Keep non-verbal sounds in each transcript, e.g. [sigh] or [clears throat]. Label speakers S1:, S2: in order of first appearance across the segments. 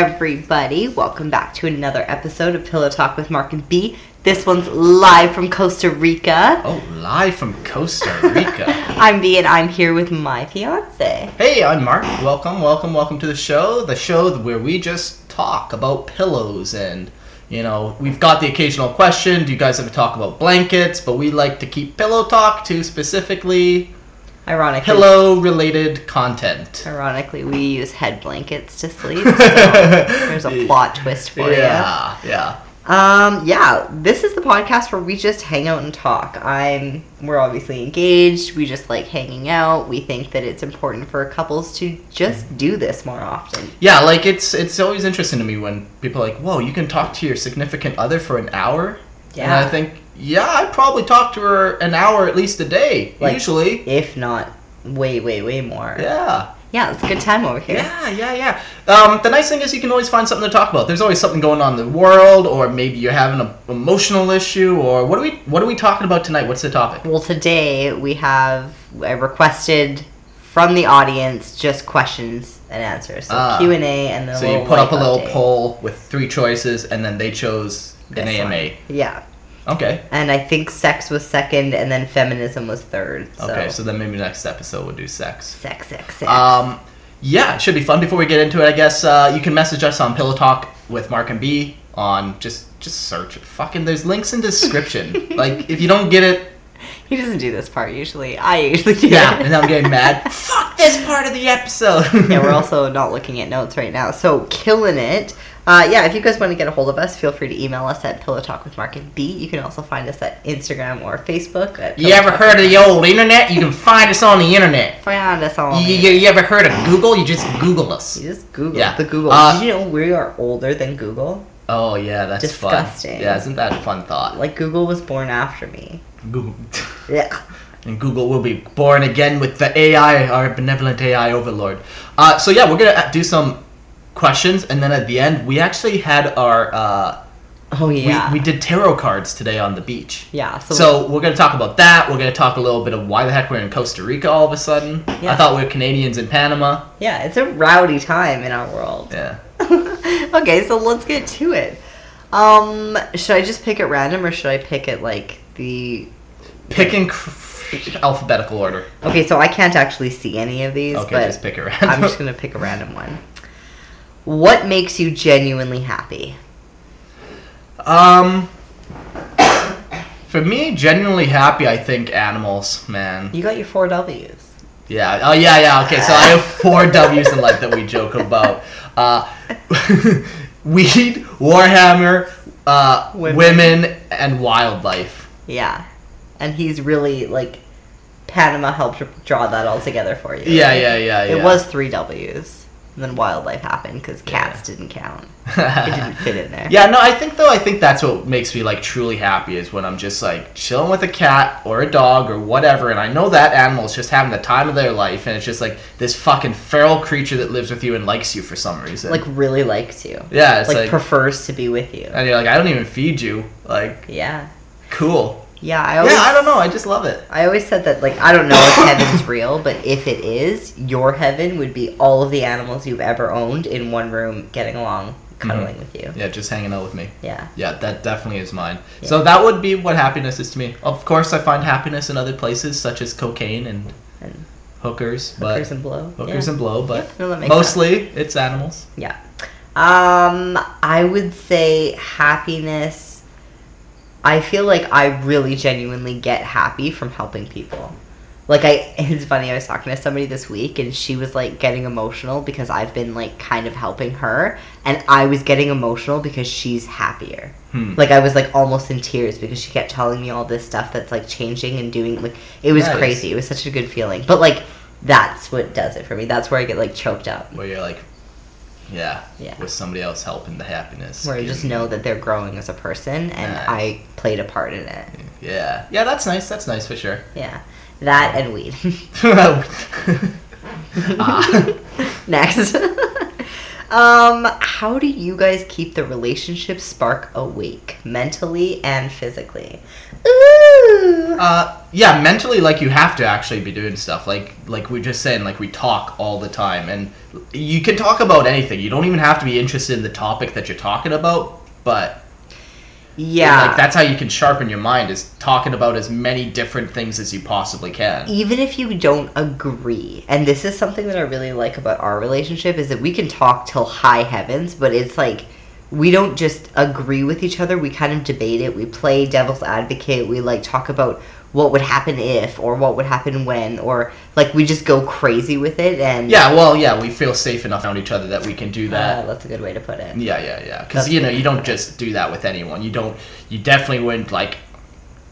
S1: everybody, welcome back to another episode of Pillow Talk with Mark and B. This one's live from Costa Rica.
S2: Oh, live from Costa Rica. [laughs]
S1: I'm B and I'm here with my fiance.
S2: hey, I'm Mark. Welcome, welcome, welcome to the show. The show where we just talk about pillows and, you know, we've got the occasional question do you guys ever talk about blankets? But we like to keep pillow talk to specifically
S1: Ironically,
S2: pillow related content.
S1: ironically, we use head blankets to sleep. So [laughs] there's a plot twist for
S2: you. Yeah,
S1: yeah. Um, yeah, this is the podcast where we just hang out and talk. I'm we're obviously engaged. We just like hanging out. We think that it's important for couples to just do this more often.
S2: Yeah, like it's it's always interesting to me when people are like, "Whoa, you can talk to your significant other for an hour." And
S1: Yeah.
S2: I think, yeah, I probably talk to her an hour at least a day,
S1: Like-
S2: usually.
S1: if not way, way, way more.
S2: Yeah.
S1: Yeah, it's a good time over here.
S2: Yeah, yeah, yeah. Um, the nice thing is you can always find something to talk about. There's always something going on in the world, or maybe you're having an emotional issue, or what are we what are we talking about tonight? What's the topic?
S1: Well, today we have I requested from the audience just questions and answers. So
S2: Ah.
S1: Q and A, and then
S2: So you put up a little
S1: update.
S2: poll with three choices, and then they chose an AMA.
S1: one. Yeah,
S2: Okay.
S1: and I think sex was second, and then feminism was third. So.
S2: Okay. So then maybe next episode we'll do sex.
S1: sex, sex, sex.
S2: Um, yeah, it should be fun. Before we get into it, I guess uh, you can message us on Pillow Talk with Mark and B on just just search. Fucking there's links in description. [laughs] like if you don't get it,
S1: he doesn't do this part usually. I usually do.
S2: yeah, and I'm getting mad. [laughs] Fuck this part of the episode.
S1: yeah, we're [laughs] also not looking at notes right now. So killing it. Uh, yeah, if you guys want to get a hold of us, feel free to email us at Pillow Talk with Mark and B. You can also find us at Instagram or Facebook. At
S2: You ever
S1: Talk
S2: heard of the old internet? You can find us on the internet.
S1: Find us on.
S2: You, you, you ever heard of Google? You just Google us.
S1: You just Google
S2: Yeah.
S1: the Google.
S2: Uh,
S1: Did you know we are older than Google?
S2: Oh yeah, that's
S1: Disgusting.
S2: fun. Yeah, isn't that a fun thought?
S1: Like Google was born after me.
S2: Google. [laughs]
S1: Yeah.
S2: and Google will be born again with the AI, our benevolent AI overlord. Uh, so yeah, we're gonna do some questions, and then at the end, we actually had our uh,
S1: Oh yeah.
S2: we, we did tarot cards today on the beach.
S1: yeah. So,
S2: So we're gonna talk about that. We're gonna talk a little bit of why the heck we're in Costa Rica all of a sudden.
S1: Yeah.
S2: I thought we were Canadians in Panama.
S1: yeah, it's a rowdy time in our world.
S2: Yeah. [laughs]
S1: okay, so let's get to it. Um, should I just pick it random or should I pick it like the?
S2: Picking cr- alphabetical order.
S1: Okay, so I can't actually see any of these,
S2: Okay,
S1: but
S2: just pick it random.
S1: I'm just gonna pick a random one. What makes you genuinely happy?
S2: Um, for me, genuinely happy. I think animals, man.
S1: You got your four W's.
S2: Yeah. Oh, yeah, yeah. Okay, so I have four [laughs] W's in life that we joke about. Uh, [laughs] weed, Warhammer, uh,
S1: Women.
S2: women. and wildlife.
S1: Yeah, and he's really like Panama helped draw that all together for you.
S2: Yeah,
S1: right?
S2: yeah, yeah,
S1: It
S2: yeah.
S1: was three W's. And then wildlife happened because cats didn't count. [laughs] It didn't fit in there.
S2: Yeah, no, I think though, I think that's what makes me like truly happy is when I'm just like chilling with a cat or a dog or whatever, and I know that animal is just having the time of their life, and it's just like this fucking feral creature that lives with you and likes you for some reason.
S1: Like really likes you.
S2: yeah, it's
S1: like,
S2: like,
S1: prefers to be with you.
S2: and you're like, I don't even feed you. Like,
S1: Yeah.
S2: cool.
S1: Yeah, I always
S2: Yeah, I don't know. I just love it.
S1: I always said that like I don't know if heaven's real, but if it is, your heaven would be all of the animals you've ever owned in one room getting along, cuddling with you.
S2: Yeah, just hanging out with me.
S1: Yeah.
S2: Yeah, that definitely is mine. So that would be what happiness is to me. Of course, I find happiness in other places such as cocaine and
S1: And
S2: hookers,
S1: hookers
S2: but
S1: and blow.
S2: hookers
S1: yeah.
S2: and blow. But
S1: Yeah, no,
S2: mostly it's animals.
S1: Yeah. Um, I would say happiness. I feel like I really genuinely get happy from helping people. Like I, [laughs] it's funny. I was talking to somebody this week, and she was like getting emotional because I've been like kind of helping her, and I was getting emotional because she's happier.
S2: Hmm.
S1: Like I was like almost in tears because she kept telling me all this stuff that's like changing and doing like it was
S2: Nice.
S1: crazy. It was such a good feeling. But like that's what does it for me. That's where I get like choked up.
S2: Where you're like, yeah,
S1: Yeah.
S2: with somebody else helping the happiness.
S1: where you just know that they're growing as a person and
S2: Nice.
S1: I played a part in it.
S2: Yeah, yeah, that's nice. That's nice for sure.
S1: Yeah. That and weed. [laughs] [laughs]
S2: Ah.
S1: Next. [laughs] um, how do you guys keep the relationship spark awake, mentally and physically? Ooh.
S2: Uh, yeah, mentally, like you have to actually be doing stuff. Like, like we're just saying, like we talk all the time, and you can talk about anything. You don't even have to be interested in the topic that you're talking about, but
S1: yeah.
S2: like that's how you can sharpen your mind is talking about as many different things as you possibly can.
S1: even if you don't agree and this is something that i really like about our relationship is that we can talk till high heavens but it's like we don't just agree with each other we kind of debate it we play devil's advocate we like talk about what would happen if or what would happen when or like we just go crazy with it and
S2: Yeah, well, yeah, we feel safe enough around each other that we can do
S1: uh,
S2: that.
S1: that's a good way to put it
S2: Yeah, yeah, yeah. Because you know, you don't just do that with anyone. You don't. You definitely wouldn't like.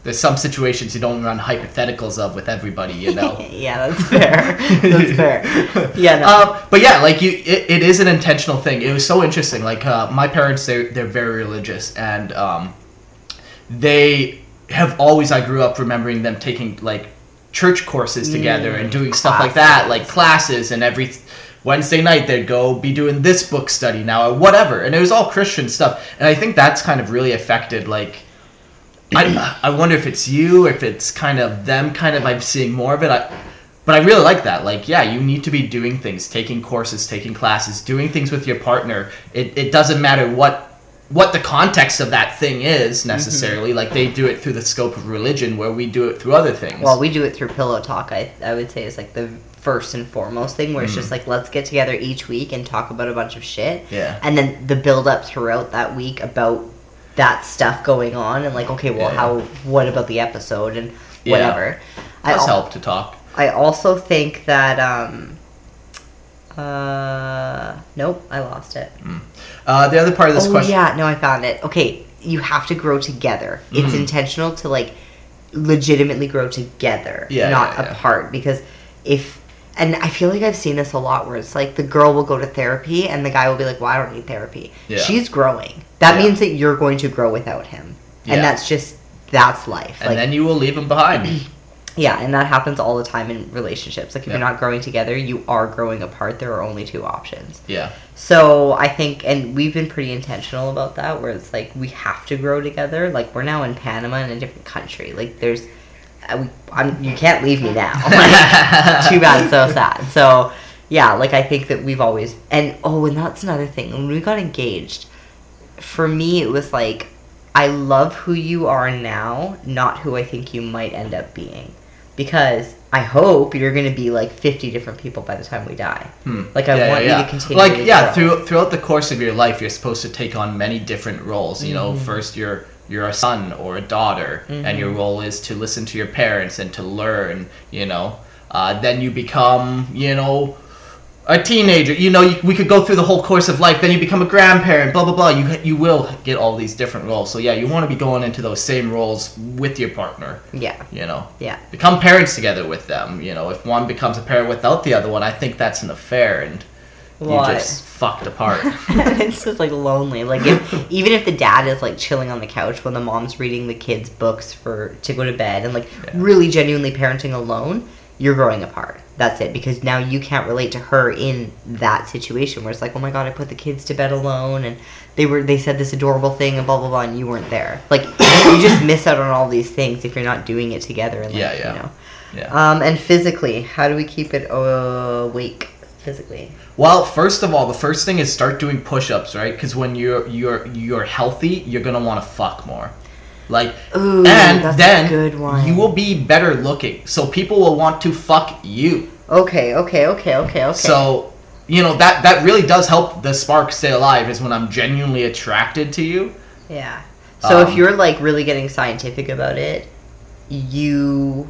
S2: There's some situations you don't run hypotheticals of with everybody. You know. [laughs]
S1: yeah that's fair that's fair yeah no.
S2: Um, but yeah, like you, it, it is an intentional thing. It was so interesting. Like uh, my parents, they they're very religious, and um, they have always. I grew up remembering them taking like church courses together and doing stuff like that, like classes, and every Wednesday night they'd go be doing this book study now or whatever, and it was all Christian stuff. And I think that's kind of really affected like. I, I wonder if it's you, if it's kind of them, kind of. I'm seeing more of it. I, but I really like that. Like, yeah, you need to be doing things, taking courses, taking classes, doing things with your partner. It, it doesn't matter what what the context of that thing is necessarily. Like they do it through the scope of religion, where we do it through other things.
S1: Well, we do it through pillow talk. I I would say is like the first and foremost thing where it's
S2: Mm.
S1: just like let's get together each week and talk about a bunch of shit.
S2: Yeah.
S1: And then the build up throughout that week about that stuff going on and like okay, well
S2: Yeah.
S1: how what about the episode and
S2: Yeah.
S1: whatever. I al-
S2: help to talk.
S1: I also think that um uh nope, I lost it.
S2: Uh, the other part of this
S1: oh
S2: question.
S1: yeah, no, I found it. Okay, you have to grow together. It's
S2: Mhm.
S1: intentional to like legitimately grow together,
S2: Yeah,
S1: not
S2: yeah.
S1: apart. Because if and I feel like I've seen this a lot where it's like the girl will go to therapy and the guy will be like, "Well, I don't need therapy."
S2: Yeah.
S1: She's growing. That
S2: Yeah.
S1: means that you're going to grow without him,
S2: Yeah.
S1: and that's just that's life.
S2: And
S1: like,
S2: then you will leave him behind. [clears throat]
S1: yeah, and that happens all the time in relationships. Like if you're not growing together, you are growing apart. There are only two options.
S2: yeah.
S1: So I think, and we've been pretty intentional about that, where it's like we have to grow together. Like we're now in Panama in a different country. Like there's, we, I'm, you can't leave me now. [laughs] [laughs] Like, too bad, so sad. So yeah, like I think that we've always, and oh, and that's another thing. When we got engaged, for me it was like, I love who you are now, not who I think you might end up being, because I hope you're gonna be like 50 different people by the time we die.
S2: Hmm.
S1: Like, I want you to continue
S2: Like
S1: to
S2: yeah, through, throughout the course of your life, you're supposed to take on many different roles. You
S1: Mm.
S2: know, first you're you're a son or a daughter, and
S1: Mm-hmm.
S2: your role is to listen to your parents and to learn. You know, uh, then you become you know a teenager. You know, you, we could go through the whole course of life. Then you become a grandparent. Blah blah blah. You you will get all these different roles. So yeah, you want to be going into those same roles with your partner.
S1: Yeah,
S2: You know,
S1: yeah,
S2: become parents together with them. You know, if one becomes a parent without the other one, I think that's an affair, and
S1: What?
S2: you just fucked apart. [laughs]
S1: it's just like lonely. Like if, [laughs] even if the dad is like chilling on the couch when the mom's reading the kids books for to go to bed and like
S2: Yeah.
S1: really genuinely parenting alone, you're growing apart. That's it because now you can't relate to her in that situation where it's like, oh my god, I put the kids to bed alone and they were they said this adorable thing and blah blah blah and you weren't there. Like [coughs] you just miss out on all these things if you're not doing it together. And like,
S2: Yeah, yeah.
S1: You know.
S2: yeah.
S1: Um, and physically, how do we keep it awake physically?
S2: Well, first of all, the first thing is start doing push-ups, right? Because when you're you're you're healthy, you're gonna want to fuck more. Like,
S1: Ooh,
S2: and then you will be better looking, so people will want to fuck you.
S1: Okay, okay, okay, okay, okay.
S2: So, you know that that really does help the spark stay alive. Is when I'm genuinely attracted to you.
S1: Yeah. So if
S2: Um,
S1: you're like really getting scientific about it, you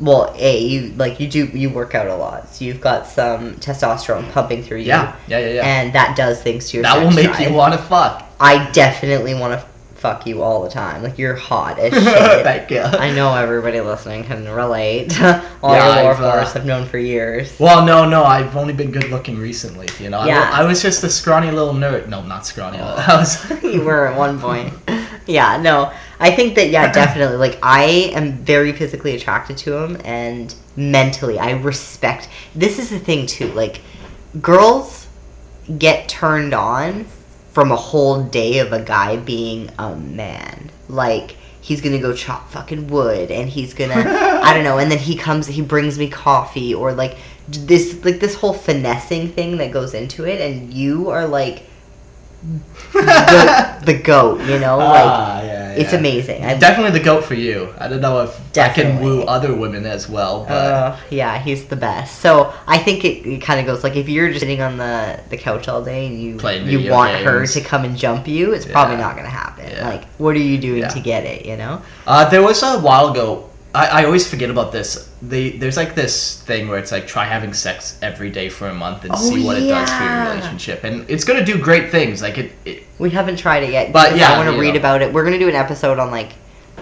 S1: well, a you like you do you work out a lot, so you've got some testosterone pumping through you.
S2: Yeah, yeah, yeah, yeah.
S1: And that does things to your.
S2: that will make
S1: drive.
S2: you want to fuck.
S1: I definitely want to fuck you all the time. Like you're hot as [laughs] shit.
S2: Thank you.
S1: I know everybody listening can relate. [laughs] all
S2: Yeah,
S1: your war
S2: I've, uh,
S1: I've known for years.
S2: Well, no, no, I've only been good looking recently. You know, I
S1: Yeah.
S2: I, was just a scrawny little nerd. No, not scrawny. [laughs] I was.
S1: you were at one point. Yeah, no. I think that yeah, [laughs] definitely. Like I am very physically attracted to him and mentally I respect this is the thing too. Like girls get turned on from a whole day of a guy being a man. Like he's gonna go chop fucking wood and he's gonna [laughs] I don't know, and then he comes he brings me coffee or like this like this whole finessing thing that goes into it and you are like the, the goat, you know? Like
S2: Ah, yeah,
S1: it's amazing. I
S2: Definitely the goat for you. I don't know if I can woo other women as well, but
S1: Uh, yeah, he's the best. So I think it, it kind of goes like if you're just sitting on the, the couch all day and you you want her to come and jump you, it's probably not gonna happen.
S2: Yeah.
S1: Like, what are you doing
S2: Yeah.
S1: to get it? You know?
S2: uh, there was a while ago. I, I always forget about this. They, there's like this thing where it's like try having sex every day for a month and
S1: Oh,
S2: see what it does for your relationship, and it's gonna do great things. Like it, it
S1: We haven't tried it yet,
S2: But yeah,
S1: I want to read
S2: know.
S1: about it. We're gonna do an episode on like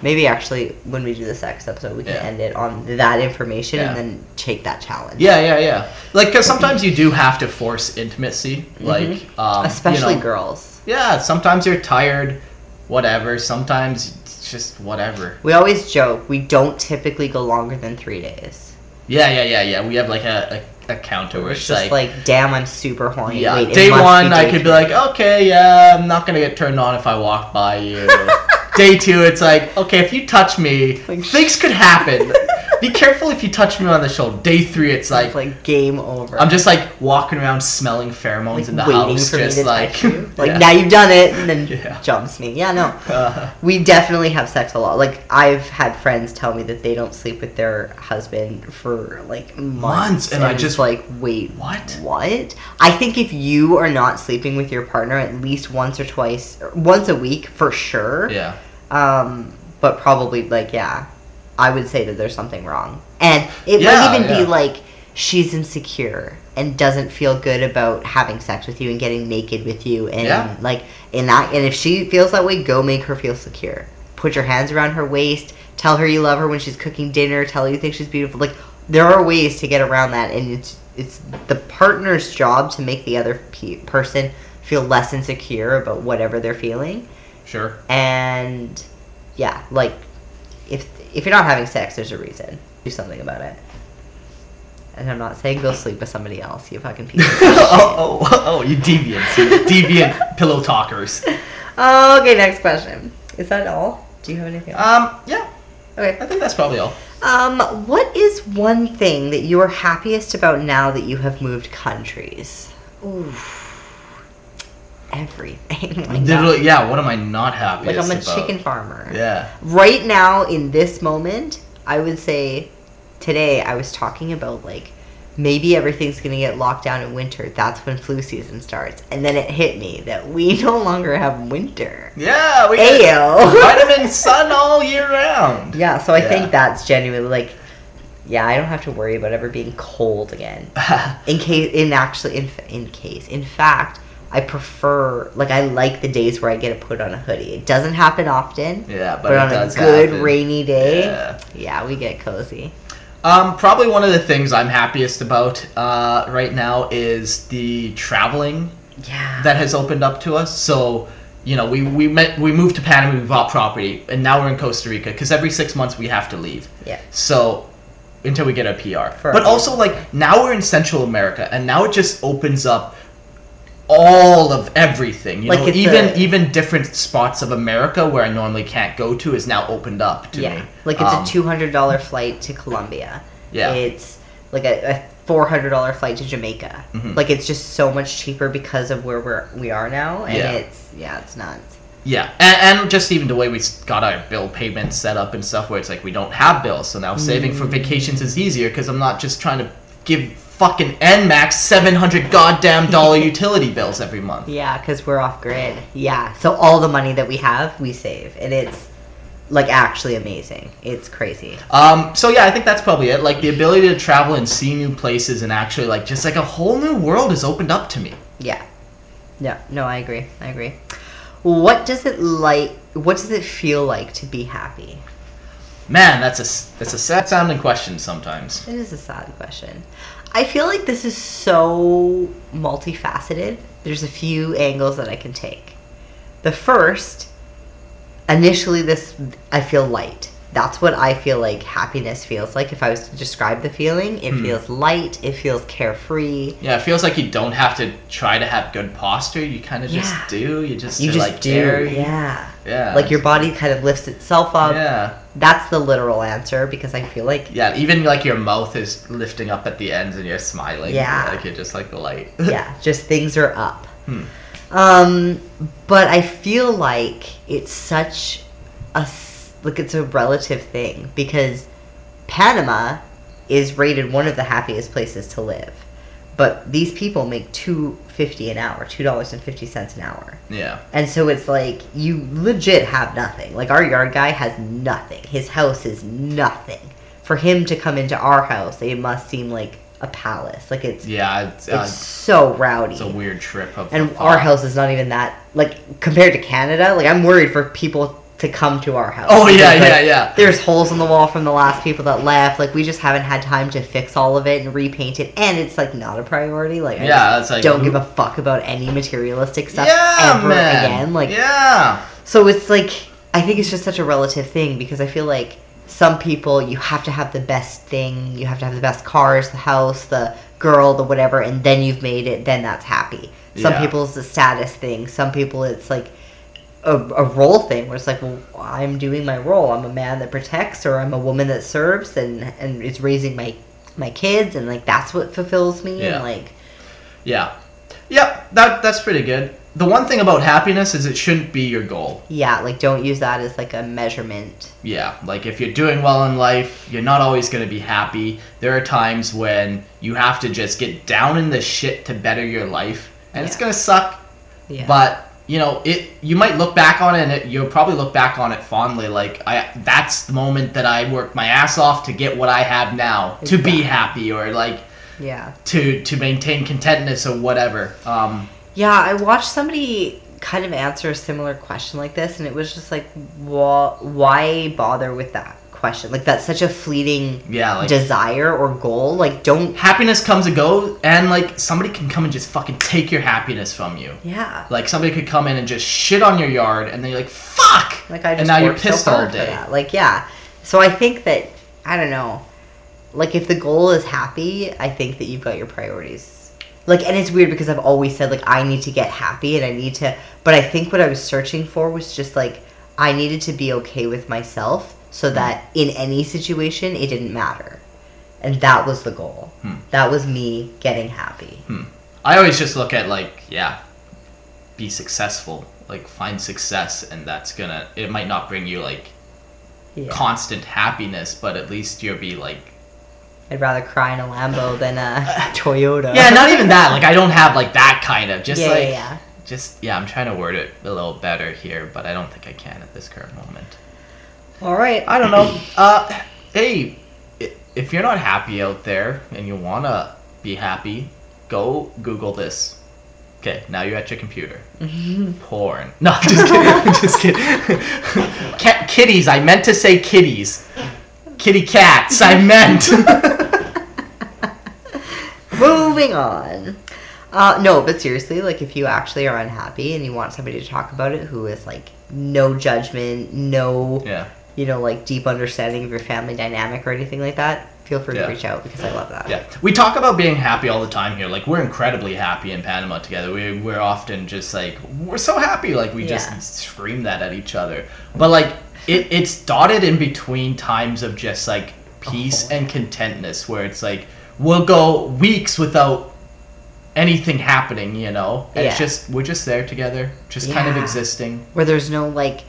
S1: maybe actually when we do the sex episode, we can
S2: Yeah.
S1: end it on that information
S2: Yeah.
S1: and then take that challenge.
S2: yeah, yeah, yeah. Like because sometimes you do have to force intimacy, like um, you
S1: Mm-hmm. especially
S2: know,
S1: girls.
S2: Yeah, sometimes you're tired, whatever. Sometimes it's just whatever.
S1: We always joke we don't typically go longer than three days.
S2: Yeah, yeah, yeah, yeah. We have like a, a, a counter where
S1: It's
S2: it's,
S1: just
S2: like,
S1: like, damn, I'm super horny.
S2: yeah,
S1: Wait,
S2: day one
S1: be
S2: I
S1: day
S2: could be like, okay, yeah, I'm not gonna get turned on if I walk by you. [laughs] day two, it's like, okay, if you touch me,
S1: Like,
S2: things could happen. [laughs] be careful if you touch me on the shoulder. Day three, it's like,
S1: it's like game over.
S2: I'm just like walking around smelling pheromones
S1: like
S2: in the house, just like. [laughs]
S1: Like
S2: yeah.
S1: now you've done it, and then [laughs]
S2: Yeah.
S1: jumps me. Yeah, no. [laughs]
S2: Uh,
S1: We definitely have sex a lot. Like I've had friends tell me that they don't sleep with their husband for like months,
S2: Months, and I just-
S1: like, wait,
S2: What?
S1: What? I think if you are not sleeping with your partner at least once or twice, or once a week for sure.
S2: yeah.
S1: Um, but probably like yeah, I would say that there's something wrong, and it
S2: Yeah,
S1: might even
S2: yeah.
S1: be like she's insecure and doesn't feel good about having sex with you and getting naked with you, and
S2: Yeah.
S1: like in that, and if she feels that way, go make her feel secure. Put your hands around her waist. Tell her you love her when she's cooking dinner. Tell her you think she's beautiful. Like there are ways to get around that, and it's it's the partner's job to make the other pe- person feel less insecure about whatever they're feeling
S2: Sure.
S1: and yeah, like if if you're not having sex, there's a reason. Do something about it. And I'm not saying go sleep with somebody else. You fucking piece of [laughs] shit.
S2: oh, oh, oh, you deviants. You deviant pillow talkers. [laughs]
S1: okay, next question. Is that all? Do you have anything? Else?
S2: Um, yeah,
S1: Okay.
S2: I think that's probably all.
S1: Um, what is one thing that you are happiest about now that you have moved countries? Ooh. Everything. [laughs] Like,
S2: Literally, yeah, what am I not happy
S1: like I'm a
S2: about?
S1: chicken farmer.
S2: Yeah.
S1: right now in this moment i would say today i was talking about like maybe everything's gonna get locked down in winter that's when flu season starts and then it hit me that we [laughs] no longer have winter
S2: Yeah, we
S1: Ayo. [laughs]
S2: vitamin sun all year round.
S1: yeah so i
S2: Yeah.
S1: think that's genuinely like yeah i don't have to worry about ever being cold again in case in actually in, in case in fact i prefer like i like the days where i get to put on a hoodie it doesn't happen often
S2: yeah, but,
S1: but,
S2: it
S1: on a good
S2: happen.
S1: rainy day
S2: Yeah.
S1: yeah we get cozy
S2: Um, probably one of the things I'm happiest about uh, right now is the traveling
S1: Yeah.
S2: that has opened up to us. So, you know, we we met we moved to Panama, we bought property, and now we're in Costa Rica because every six months we have to leave.
S1: yeah.
S2: So until we get a PR.
S1: For
S2: but also like now we're in Central America and now it just opens up all of everything. You
S1: Like
S2: know, even
S1: a-
S2: even different spots of America where I normally can't go to is now opened up to
S1: yeah.
S2: me.
S1: Like it's
S2: Um,
S1: a two hundred dollar flight to Colombia.
S2: Yeah.
S1: It's like a, a four hundred dollar flight to Jamaica.
S2: Mhm.
S1: Like it's just so much cheaper because of where we're we are now, and
S2: Yeah.
S1: it's yeah, it's nuts.
S2: Yeah, and, and just even the way we got our bill payments set up and stuff, where it's like we don't have bills, so now saving for vacations is easier because I'm not just trying to give fucking NMAX seven hundred goddamn dollar [laughs] utility bills every month.
S1: Yeah, because we're off grid. Yeah, so all the money that we have, we save, and it's like actually amazing. It's crazy.
S2: Um, so yeah, I think that's probably it. Like the ability to travel and see new places and actually like just like a whole new world has opened up to me.
S1: Yeah. Yeah. No, I agree. I agree. What does it like? What does it feel like to be happy?
S2: Man, that's a that's a sad sounding question sometimes.
S1: It is a sad question. I feel like this is so multifaceted. There's a few angles that I can take. The first, initially, this I feel light. That's what I feel like happiness feels like. If I was to describe the feeling, it
S2: Hmm.
S1: feels light. It feels carefree.
S2: Yeah, it feels like you don't have to try to have good posture. You kind of just
S1: Yeah.
S2: do. You just
S1: You just
S2: like
S1: do,
S2: there.
S1: yeah.
S2: Yeah.
S1: Like your body kind of lifts itself up.
S2: Yeah.
S1: That's the literal answer because I feel like
S2: Yeah, even like your mouth is lifting up at the ends and you're smiling.
S1: Yeah.
S2: Like you're just like the light. [laughs]
S1: yeah, just things are up.
S2: Hmm.
S1: Um, but I feel like it's such a like it's a relative thing because Panama is rated one of the happiest places to live, but these people make two fifty an hour, two dollars and fifty cents an hour,
S2: yeah.
S1: and so it's like you legit have nothing. Like our yard guy has nothing. His house is nothing. For him to come into our house, it must seem like a palace. Like it's
S2: Yeah, it's, uh,
S1: so rowdy.
S2: it's a weird trip
S1: and our house is not even that like compared to Canada. Like I'm worried for people to come to our house.
S2: Oh
S1: because,
S2: yeah,
S1: like,
S2: yeah, yeah.
S1: There's holes in the wall from the last people that left. Like we just haven't had time to fix all of it and repaint it, and it's like not a priority. Like I
S2: Yeah, that's like
S1: don't
S2: who-
S1: give a fuck about any materialistic stuff
S2: yeah,
S1: ever
S2: man.
S1: again. Like
S2: yeah.
S1: so it's like I think it's just such a relative thing because I feel like some people you have to have the best thing, you have to have the best cars, the house, the girl, the whatever, and then you've made it, then that's happy. Some
S2: Yeah.
S1: people it's a status thing, some people it's like a, a role thing where it's like, well, I'm doing my role. I'm a man that protects, or I'm a woman that serves, and and is raising my my kids, and like that's what fulfills me.
S2: Yeah.
S1: And like,
S2: Yeah. Yeah, that that's pretty good. The one thing about happiness is it shouldn't be your goal.
S1: yeah, like don't use that as like a measurement.
S2: Yeah, like if you're doing well in life, you're not always going to be happy. There are times when you have to just get down in the shit to better your life, and it's going to suck.
S1: Yeah.
S2: But you know, it you might look back on it, and it, you'll probably look back on it fondly. Like I, that's the moment that I worked my ass off to get what I have now, to be happy, or like
S1: yeah.
S2: to to maintain contentness or whatever. Um,
S1: Yeah, I watched somebody kind of answer a similar question like this, and it was just like, why, why bother with that question? Like, that's such a fleeting
S2: yeah, like
S1: desire or goal. Like, don't.
S2: happiness comes and go, and like somebody can come and just fucking take your happiness from you.
S1: Yeah.
S2: Like somebody could come in and just shit on your yard, and then you're like, "Fuck!"
S1: Like, I just
S2: and now you're
S1: worked so
S2: pissed all day.
S1: Like, yeah. So I think that, I don't know. Like, if the goal is happy, I think that you've got your priorities. Like, and it's weird because I've always said, like, I need to get happy and I need to. But I think what I was searching for was just like, I needed to be okay with myself so that in any situation, it didn't matter. And that was the goal.
S2: Hmm.
S1: That was me getting happy.
S2: I always just look at like, yeah, be successful, like find success, and that's gonna. It might not bring you like
S1: Yeah.
S2: constant happiness, but at least you'll be like,
S1: I'd rather cry in a Lambo than a [laughs] Toyota.
S2: yeah, not even that. Like I don't have like that kind of. Just
S1: yeah,
S2: like,
S1: yeah, yeah.
S2: just yeah. I'm trying to word it a little better here, but I don't think I can at this current moment.
S1: All right.
S2: I don't know. Uh, hey, if you're not happy out there and you wanna be happy, go Google this. Okay, now you're at your computer. Porn. No, I'm just kidding. I'm just kidding. [laughs] Cat kitties. I meant to say kitties. Kitty cats, I meant. [laughs]
S1: Moving on. Uh, no, but seriously, like if you actually are unhappy and you want somebody to talk about it who is like no judgment, no,
S2: yeah.
S1: You know, like deep understanding of your family dynamic or anything like that, feel free
S2: Yeah.
S1: to reach out because I love that.
S2: Yeah, we talk about being happy all the time here. Like we're incredibly happy in Panama together. We we're often just like we're so happy. Like we
S1: Yeah.
S2: just scream that at each other. But like it, it's dotted in between times of just like peace
S1: Oh.
S2: and contentness, where it's like we'll go weeks without anything happening. You know, And it's
S1: Yeah.
S2: just we're just there together, just kind of existing.
S1: Where there's no like,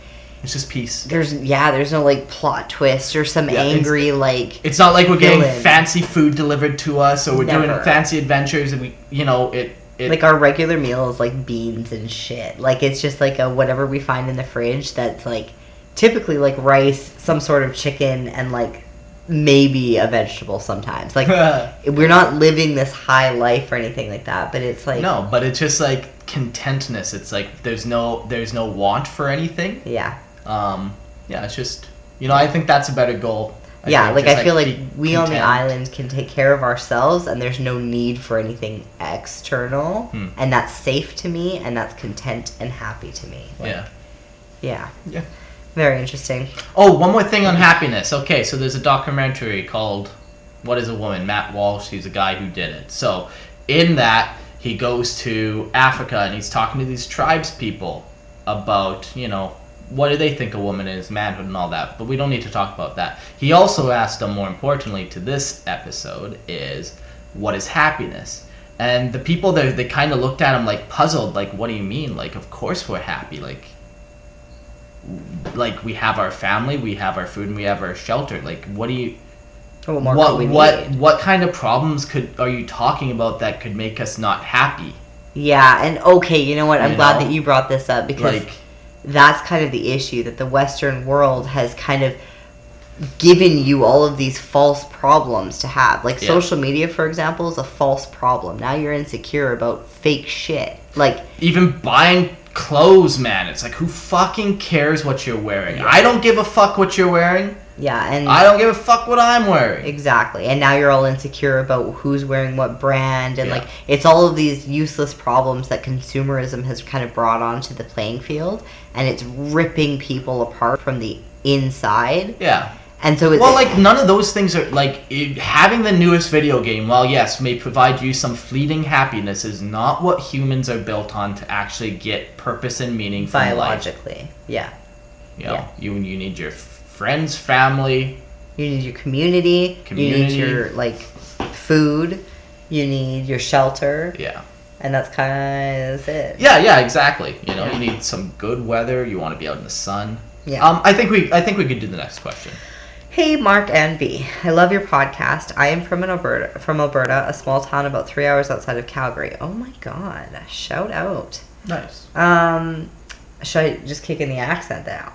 S2: It's just peace.
S1: there's yeah, there's no like plot twist or some
S2: Yeah, it's-
S1: angry like.
S2: It's not like we're getting fancy food delivered to us, or we're
S1: Never.
S2: doing fancy adventures, and we, you know, it. it
S1: Like our regular meal is like beans and shit. Like it's just like a whatever we find in the fridge that's like typically like rice, some sort of chicken, and like maybe a vegetable sometimes. Like [laughs] we're not living this high life or anything like that, but it's like
S2: no, but it's just like contentness. It's like there's no there's no want for anything.
S1: yeah.
S2: Um, yeah, it's just you know I think that's a better goal. I
S1: yeah,
S2: think,
S1: like I feel like
S2: be
S1: we on the island can take care of ourselves and there's no need for anything external
S2: Hmm.
S1: and that's safe to me and that's content and happy to me. Like,
S2: Yeah.
S1: Yeah.
S2: Yeah.
S1: Very interesting.
S2: Oh, one more thing on happiness. Okay, so there's a documentary called "What Is a Woman?" Matt Walsh. He's a guy who did it. So in that, he goes to Africa and he's talking to these tribes people about you know what do they think a woman is, manhood, and all that. But we don't need to talk about that. He also asked them, more importantly, to this episode, is what is happiness? And the people there, they kind of looked at him like puzzled, like, what do you mean? Like, of course we're happy. Like, like we have our family, we have our food, and we have our shelter. Like, what do you?
S1: Oh, what more
S2: what what
S1: need?
S2: what kind of problems could are you talking about that could make us not happy?
S1: Yeah, and okay, you know what? I'm
S2: You
S1: glad
S2: know?
S1: that you brought this up because
S2: Like,
S1: that's kind of the issue that the Western world has kind of given you all of these false problems to have. Like
S2: Yeah.
S1: social media, for example, is a false problem. Now you're insecure about fake shit. Like,
S2: even buying clothes, man. It's like who fucking cares what you're wearing? I don't give a fuck what you're wearing.
S1: Yeah, and
S2: I don't give a fuck what I'm wearing.
S1: Exactly. And now you're all insecure about who's wearing what brand and
S2: Yeah.
S1: like it's all of these useless problems that consumerism has kind of brought onto the playing field and it's ripping people apart from the inside.
S2: Yeah.
S1: And so it's
S2: Well, like none of those things are like it, having the newest video game. While yes, may provide you some fleeting happiness, is not what humans are built on to actually get purpose and meaning from life.
S1: biologically. Yeah.
S2: You know,
S1: yeah.
S2: you you need your friends, family.
S1: You need your community, you
S2: Community.
S1: need your like food, you need your shelter,
S2: Yeah.
S1: and that's kind of it.
S2: Yeah, yeah, exactly. You know,
S1: Yeah.
S2: you need some good weather. You want to be out in the sun.
S1: Yeah.
S2: Um, I think we I think we could do the next question.
S1: Hey, Mark and B. I love your podcast. I am from an Alberta, from Alberta, a small town about three hours outside of Calgary. Oh my god! Shout out.
S2: Nice.
S1: Um, should I just kick in the accent now?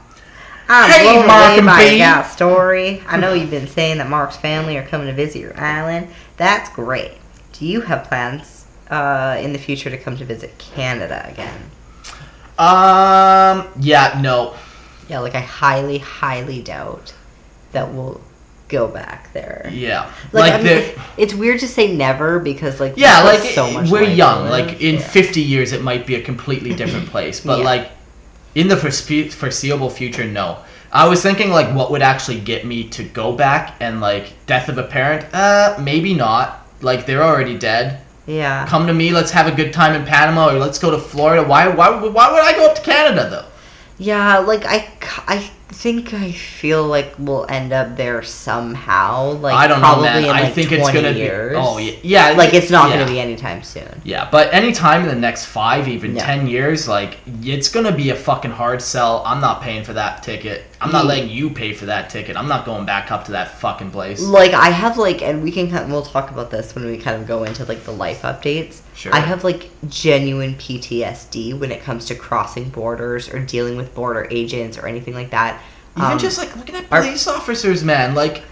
S1: I'm
S2: Hey,
S1: blown
S2: Mark
S1: away
S2: and
S1: by
S2: B.
S1: your story. I know you've been saying that Mark's family are coming to visit your island. That's great. Do you have plans uh, in the future to come to visit Canada again?
S2: Um. Yeah. No.
S1: Yeah, like I highly, highly doubt that we'll go back there.
S2: Yeah.
S1: Like,
S2: Like,
S1: I mean,
S2: the.
S1: it's weird to say never because like
S2: Yeah, like
S1: so much
S2: we're young. Like in
S1: Yeah.
S2: 50 years, it might be a completely different [laughs] place. But
S1: Yeah.
S2: like in the foreseeable future, no. I was thinking like what would actually get me to go back and like death of a parent. Uh, maybe not. Like they're already dead.
S1: yeah,
S2: Come to me. Let's have a good time in Panama, or let's go to Florida. Why? Why? Why would I go up to Canada though?
S1: yeah. Like I, I think I feel like we'll end up there somehow. Like
S2: I don't know,
S1: probably
S2: man.
S1: in like
S2: I think it's
S1: 20
S2: gonna
S1: years.
S2: be. Oh yeah, yeah.
S1: Like it's not
S2: yeah.
S1: gonna be anytime soon.
S2: Yeah, but anytime in the next five, even
S1: Yeah.
S2: ten years, like it's gonna be a fucking hard sell. I'm not paying for that ticket. I'm not letting you pay for that ticket. I'm not going back up to that fucking place.
S1: Like I have like, and we can kind we'll talk about this when we kind of go into like the life updates.
S2: Sure.
S1: I have like genuine PTSD when it comes to crossing borders or dealing with border agents or anything like that.
S2: Even
S1: Um,
S2: just like looking at
S1: our-
S2: police officers, man. Like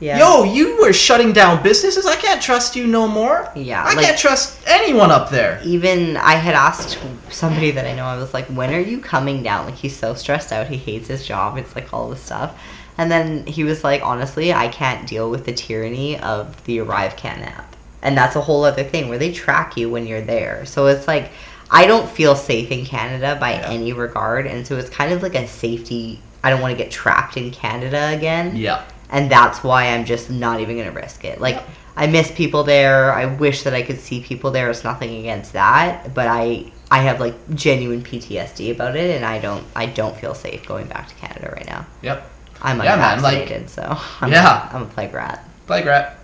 S1: Yeah.
S2: Yo, you were shutting down businesses. I can't trust you no more.
S1: Yeah,
S2: I
S1: like-
S2: can't trust anyone up there.
S1: even I had asked somebody that I know, I was like, when are you coming down? Like, he's so stressed out. He hates his job. It's like all this stuff. And then he was like, honestly, I can't deal with the tyranny of the ArriveCAN app. And that's a whole other thing where they track you when you're there. So it's like, I don't feel safe in Canada by
S2: Yeah.
S1: any regard. And so it's kind of like a safety. I don't want to get trapped in Canada again
S2: Yeah.
S1: and that's why I'm just not even gonna risk it. Like I miss people there. I wish that I could see people there. It's nothing against that, but I I have like genuine PTSD about it, and I don't I don't feel safe going back to Canada right now.
S2: Yep.
S1: I'm
S2: Yeah, man, like-
S1: so I'm,
S2: Yeah.
S1: I'm a plague rat.
S2: Plague rat.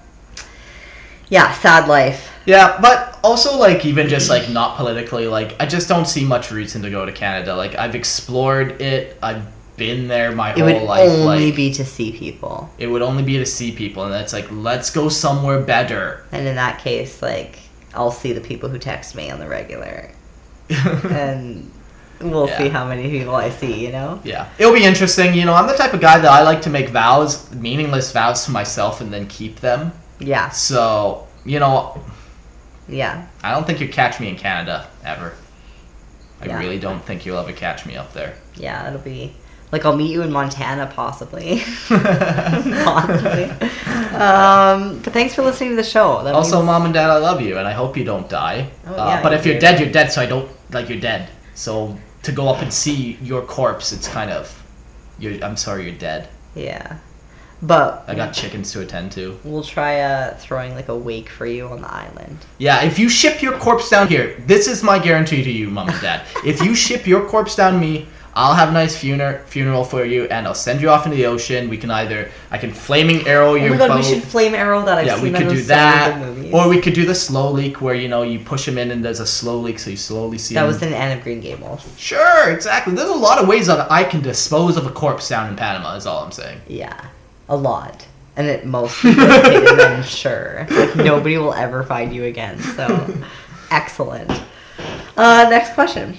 S1: Yeah, sad life.
S2: Yeah, but also like even just like not politically, like I just don't see much reason to go to Canada. Like I've explored it. I've been there my
S1: It
S2: whole
S1: would
S2: life.
S1: only
S2: like
S1: be to see people,
S2: it would only be to see people, and that's like let's go somewhere better.
S1: and in that case, like I'll see the people who text me on the regular, [laughs] and we'll see how many people I see. You know.
S2: Yeah, it'll be interesting. You know, I'm the type of guy that I like to make vows, meaningless vows to myself, and then keep them.
S1: Yeah.
S2: So, you know,
S1: Yeah.
S2: I don't think you'll catch me in Canada ever. I
S1: Yeah.
S2: really don't think you'll ever catch me up there.
S1: Yeah, it'll be like I'll meet you in Montana, possibly. [laughs] possibly. Um, but thanks for listening to the show. That
S2: also,
S1: means-
S2: mom and dad, I love you, and I hope you don't die.
S1: Oh,
S2: uh, but
S1: you
S2: if you're dead, you're dead. So I don't like you're dead. So to go up and see your corpse, it's kind of, you're. I'm sorry, you're dead.
S1: Yeah, but
S2: I got chickens to attend to.
S1: we'll try uh, throwing like a wake for you on the island.
S2: Yeah, if you ship your corpse down here, this is my guarantee to you, mom and dad. if you ship your corpse down me, I'll have a nice funeral funeral for you, and I'll send you off into the ocean. We can either I can flaming arrow your
S1: Oh
S2: your
S1: my god,
S2: boat.
S1: we should flame arrow that. I've
S2: yeah, we could do that, or we could do the slow leak where you know you push them in and there's a slow leak, so you slowly see
S1: that
S2: them.
S1: was in Anne of Green Gables.
S2: Sure, exactly. There's a lot of ways that I can dispose of a corpse down in Panama. Is all I'm saying.
S1: Yeah, a lot. And it mostly hidden, I'm sure. Like nobody will ever find you again. So [laughs] excellent. Uh, next question.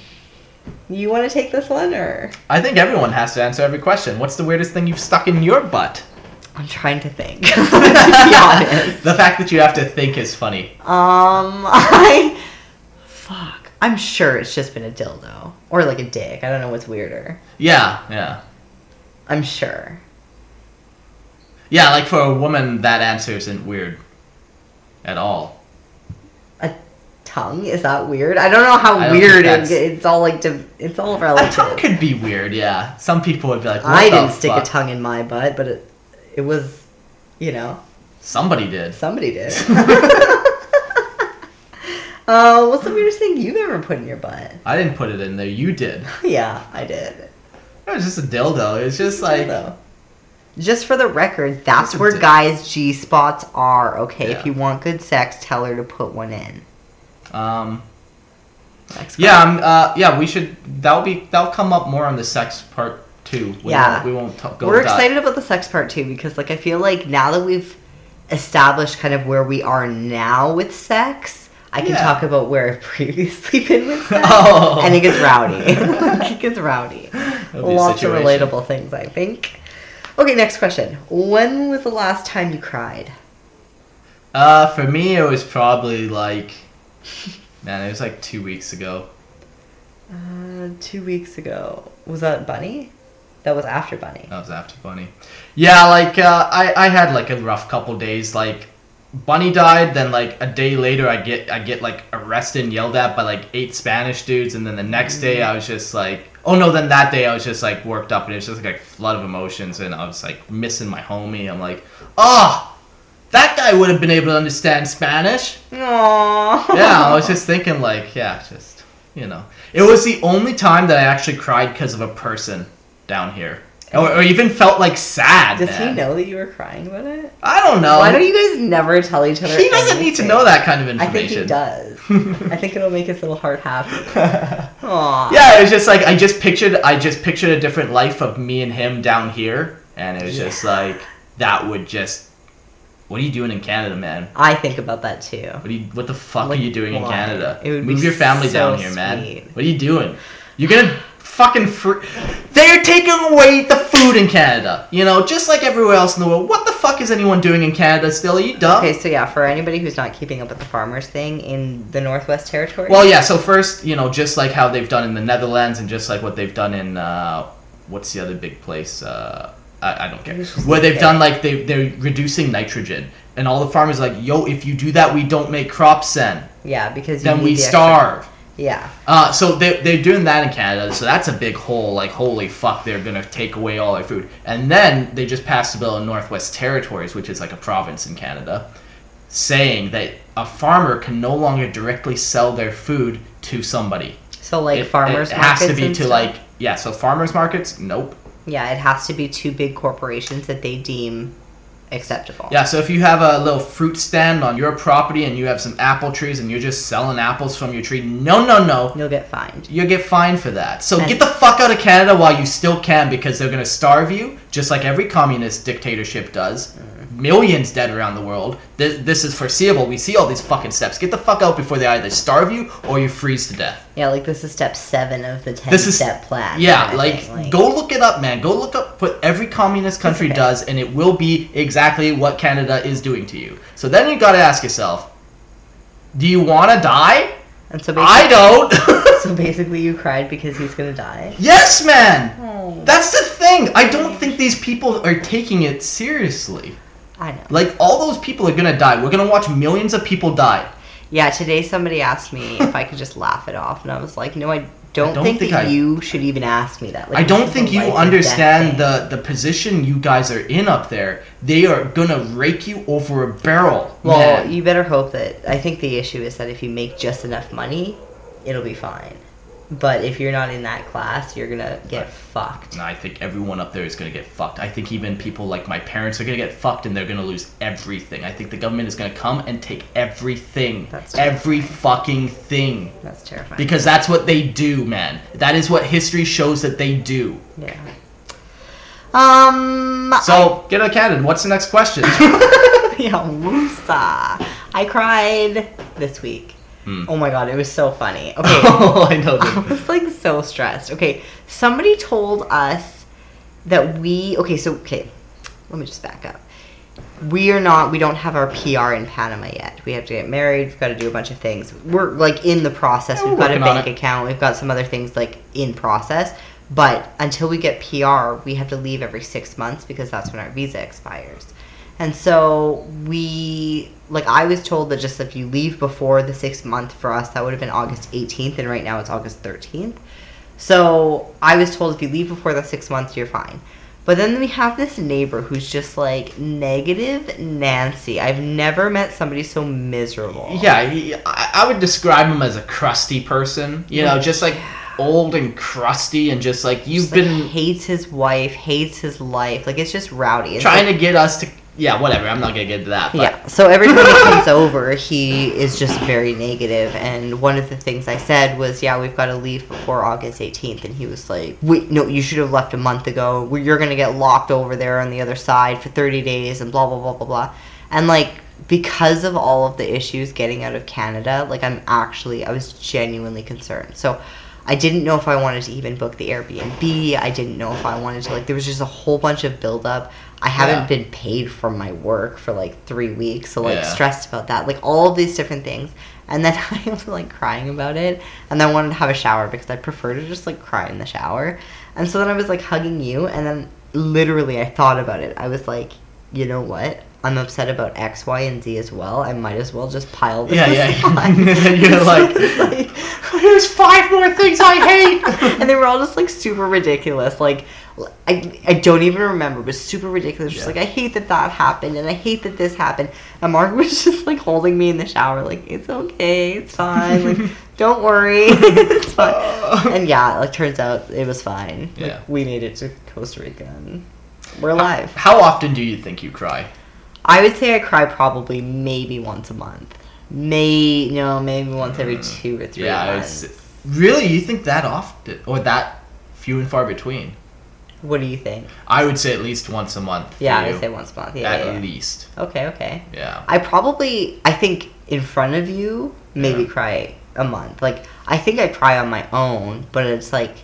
S1: You want to take this one, or
S2: I think everyone has to answer every question. What's the weirdest thing you've stuck in your butt?
S1: I'm trying to think. [laughs] [laughs] to be honest.
S2: the fact that you have to think is funny.
S1: Um, [laughs] I fuck. I'm sure it's just been a dildo or like a dick. I don't know what's weirder.
S2: Yeah, yeah.
S1: I'm sure.
S2: Yeah, like for a woman, that answer isn't weird at all.
S1: Tongue is that weird? I don't know how
S2: don't
S1: weird it, it's all like. div- It's all relative A
S2: tongue could be weird, yeah. Some people would be like,
S1: I didn't stick a tongue in my butt, but it it was, you know,
S2: Somebody did.
S1: somebody did. [laughs] [laughs] uh, what's the weirdest thing you've ever put in your butt?
S2: I didn't put it in there. You did. [laughs]
S1: yeah, I did.
S2: It was just a dildo. It was just like,
S1: Dildo. Just for the record, that's where guys' G spots are. Okay,
S2: Yeah.
S1: if you want good sex, tell her to put one in.
S2: Um, yeah, um, uh, yeah. We should. That'll be. That'll come up more on the sex part too. We
S1: Yeah.
S2: Won't, we won't talk, go.
S1: We're
S2: with that.
S1: excited about the sex part too because, like, I feel like now that we've established kind of where we are now with sex, I can
S2: Yeah.
S1: talk about where I've [laughs] previously been with sex, [laughs]
S2: Oh.
S1: and it gets rowdy. [laughs] it gets rowdy.
S2: That'll be a
S1: Lots of relatable things, I think. Okay, next question. When was the last time you cried?
S2: Uh, for me, it was probably like, [laughs] man, it was like two weeks ago.
S1: Uh, two weeks ago. Was that Bunny? That was after Bunny.
S2: That was after Bunny. Yeah, like uh, I I had like a rough couple days. Like Bunny died, then like a day later, I get I get like arrested and yelled at by like eight Spanish dudes, and then the next day I was just like, oh no, then that day I was just like worked up, and it was just like a flood of emotions, and I was like missing my homie. I'm like, ah, that guy would have been able to understand Spanish.
S1: Aww.
S2: yeah, I was [laughs] just thinking like, yeah, just you know, it was the only time that I actually cried because of a person down here, or, or even felt like sad.
S1: Does
S2: man.
S1: he know that you were crying about it?
S2: I don't know.
S1: Why don't you guys never tell each other?
S2: He doesn't need to know that kind of information.
S1: I think he does. [laughs] I think it'll make his little heart happy. [laughs] Aww.
S2: yeah, it was just like I just pictured. I just pictured a different life of me and him down here, and it was just like that would just. What are you doing in Canada, man?
S1: I think about that too.
S2: What you? What the fuck
S1: Like,
S2: are you doing in? Canada?
S1: It would
S2: Move your family
S1: so
S2: down here, man. What are you doing? You're gonna fucking free. They're taking away the food in Canada. You know, just like everywhere else in the world. What the fuck is anyone doing in Canada still? Are you dumb?
S1: Okay, so yeah, for anybody who's not keeping up with the farmers thing in the Northwest Territory.
S2: Well, yeah. So first, you know, just like how they've done in the Netherlands, and just like what they've done in uh, what's the other big place? Uh, I, I don't care. Where they've done like they they're reducing nitrogen, and all the farmers are like, yo, if you do that, we don't make crops then.
S1: yeah, because you
S2: Then
S1: need
S2: we
S1: the extra-
S2: starve.
S1: Yeah,
S2: Uh, so they, they're doing that in Canada, so that's a big hole. Like, holy fuck, they're gonna take away all our food. And then they just passed a bill in Northwest Territories, which is like a province in Canada, saying that a farmer can no longer directly sell their food to somebody.
S1: so like
S2: it,
S1: farmers
S2: it has to be to
S1: stuff?
S2: like yeah. So farmers markets, nope.
S1: Yeah, it has to be two big corporations that they deem acceptable.
S2: Yeah, so if you have a little fruit stand on your property and you have some apple trees and you're just selling apples from your tree, no, no, no.
S1: you'll get fined.
S2: You'll get fined for that. So
S1: And-
S2: get the fuck out of Canada while you still can because they're gonna starve you, just like every communist dictatorship does.
S1: Mm-hmm.
S2: Millions dead around the world. This, this is foreseeable. We see all these fucking steps. Get the fuck out before they either starve you or you freeze to death.
S1: Yeah, like this is step seven of the ten
S2: This is-
S1: step plan.
S2: Yeah,
S1: kinda
S2: like, go look it up, man. Go look up what every communist country
S1: okay.
S2: does, and it will be exactly what Canada is doing to you. So then you gotta ask yourself, do you want to die?
S1: And so
S2: I don't. [laughs] [laughs]
S1: So basically, you cried because he's gonna die.
S2: yes, man.
S1: Oh,
S2: That's the thing. I don't think these people are taking it seriously.
S1: I know.
S2: Like all those people are gonna die. We're gonna watch millions of people die.
S1: Yeah, today somebody asked me if I could just laugh it off, and I was like, no, I don't,
S2: don't
S1: think,
S2: think
S1: that
S2: I-
S1: you should even ask me that. Like,
S2: I don't think you understand the the position you guys are in up there. They are gonna rake you over a barrel.
S1: Well,
S2: man.
S1: you better hope that. I think the issue is that if you make just enough money, it'll be fine. But if you're not in that class, you're gonna get fucked.
S2: And I think everyone up there is gonna get fucked. I think even people like my parents are gonna get fucked and they're gonna lose everything. I think the government is gonna come and take everything.
S1: That's
S2: every fucking thing.
S1: That's terrifying.
S2: Because that's what they do, man. That is what history shows that they do.
S1: yeah. Um.
S2: So, get a Canada. What's the next question? [laughs]
S1: yeah, Musa. I cried this week.
S2: Hmm.
S1: Oh my god, it was so funny. [laughs] Okay.
S2: oh, I know. [laughs]
S1: I was like so stressed. Okay, somebody told us that we. Okay, so okay, let me just back up. We are not. We don't have our PR in Panama yet. We have to get married. We've got to do a bunch of things. We're like in the process.
S2: Yeah,
S1: we've got a bank account. We've got some other things like in process. But until we get PR, we have to leave every six months because that's when our visa expires. And so we, like, I was told that just if you leave before the six month for us, that would have been August 18th, and right now it's August 13th. So I was told if you leave before the six months, you're fine. But then we have this neighbor who's just like negative Nancy. I've never met somebody so miserable.
S2: Yeah, he, I, I would describe him as a crusty person. You know, just like old and crusty, and just like you've
S1: Just, like,
S2: been
S1: hates his wife, hates his life. Like it's just rowdy. It's
S2: trying
S1: like-
S2: to get us to. Yeah, whatever. I'm not gonna get into that. But
S1: Yeah. So every time he comes over, he is just very negative. And one of the things I said was, "Yeah, we've got to leave before August 18th." And he was like, "Wait, no, you should have left a month ago. You're gonna get locked over there on the other side for 30 days, and blah blah blah blah blah." And like because of all of the issues getting out of Canada, like I'm actually, I was genuinely concerned. So. I didn't know if I wanted to even book the Airbnb. I didn't know if I wanted to like. There was just a whole bunch of buildup. I haven't
S2: Yeah.
S1: been paid from my work for like three weeks, so like
S2: Yeah.
S1: stressed about that, like all of these different things. And then [laughs] I was like crying about it, and then I wanted to have a shower because I prefer to just like cry in the shower. And so then I was like hugging you, and then literally I thought about it. I was like, you know what? I'm upset about X, Y, and Z as well. I might as well just pile this
S2: Yeah, yeah. [laughs] [laughs] You're like, There's five more things I hate. [laughs]
S1: and they were all just like super ridiculous. Like, I, I don't even remember, It was super ridiculous. Just like, I hate that that happened, and I hate that this happened. And Mark was just like holding me in the shower, like, it's okay, it's fine, like, don't worry, it's fine. And yeah, like, turns out it was fine. Like,
S2: Yeah.
S1: we made it to Costa Rica, and we're alive.
S2: How often do you think you cry?
S1: I would say I cry probably maybe once a month. May no, maybe once every two or three
S2: Mm. yeah,
S1: months.
S2: it's really you think that often or that few and far between?
S1: What do you think?
S2: I would say at least once a month.
S1: Yeah, I would say once a month. Yeah,
S2: at
S1: yeah,
S2: least.
S1: Okay, okay.
S2: Yeah.
S1: I probably, I think in front of you, maybe
S2: Yeah.
S1: cry a month. Like, I think I cry on my own, but it's like,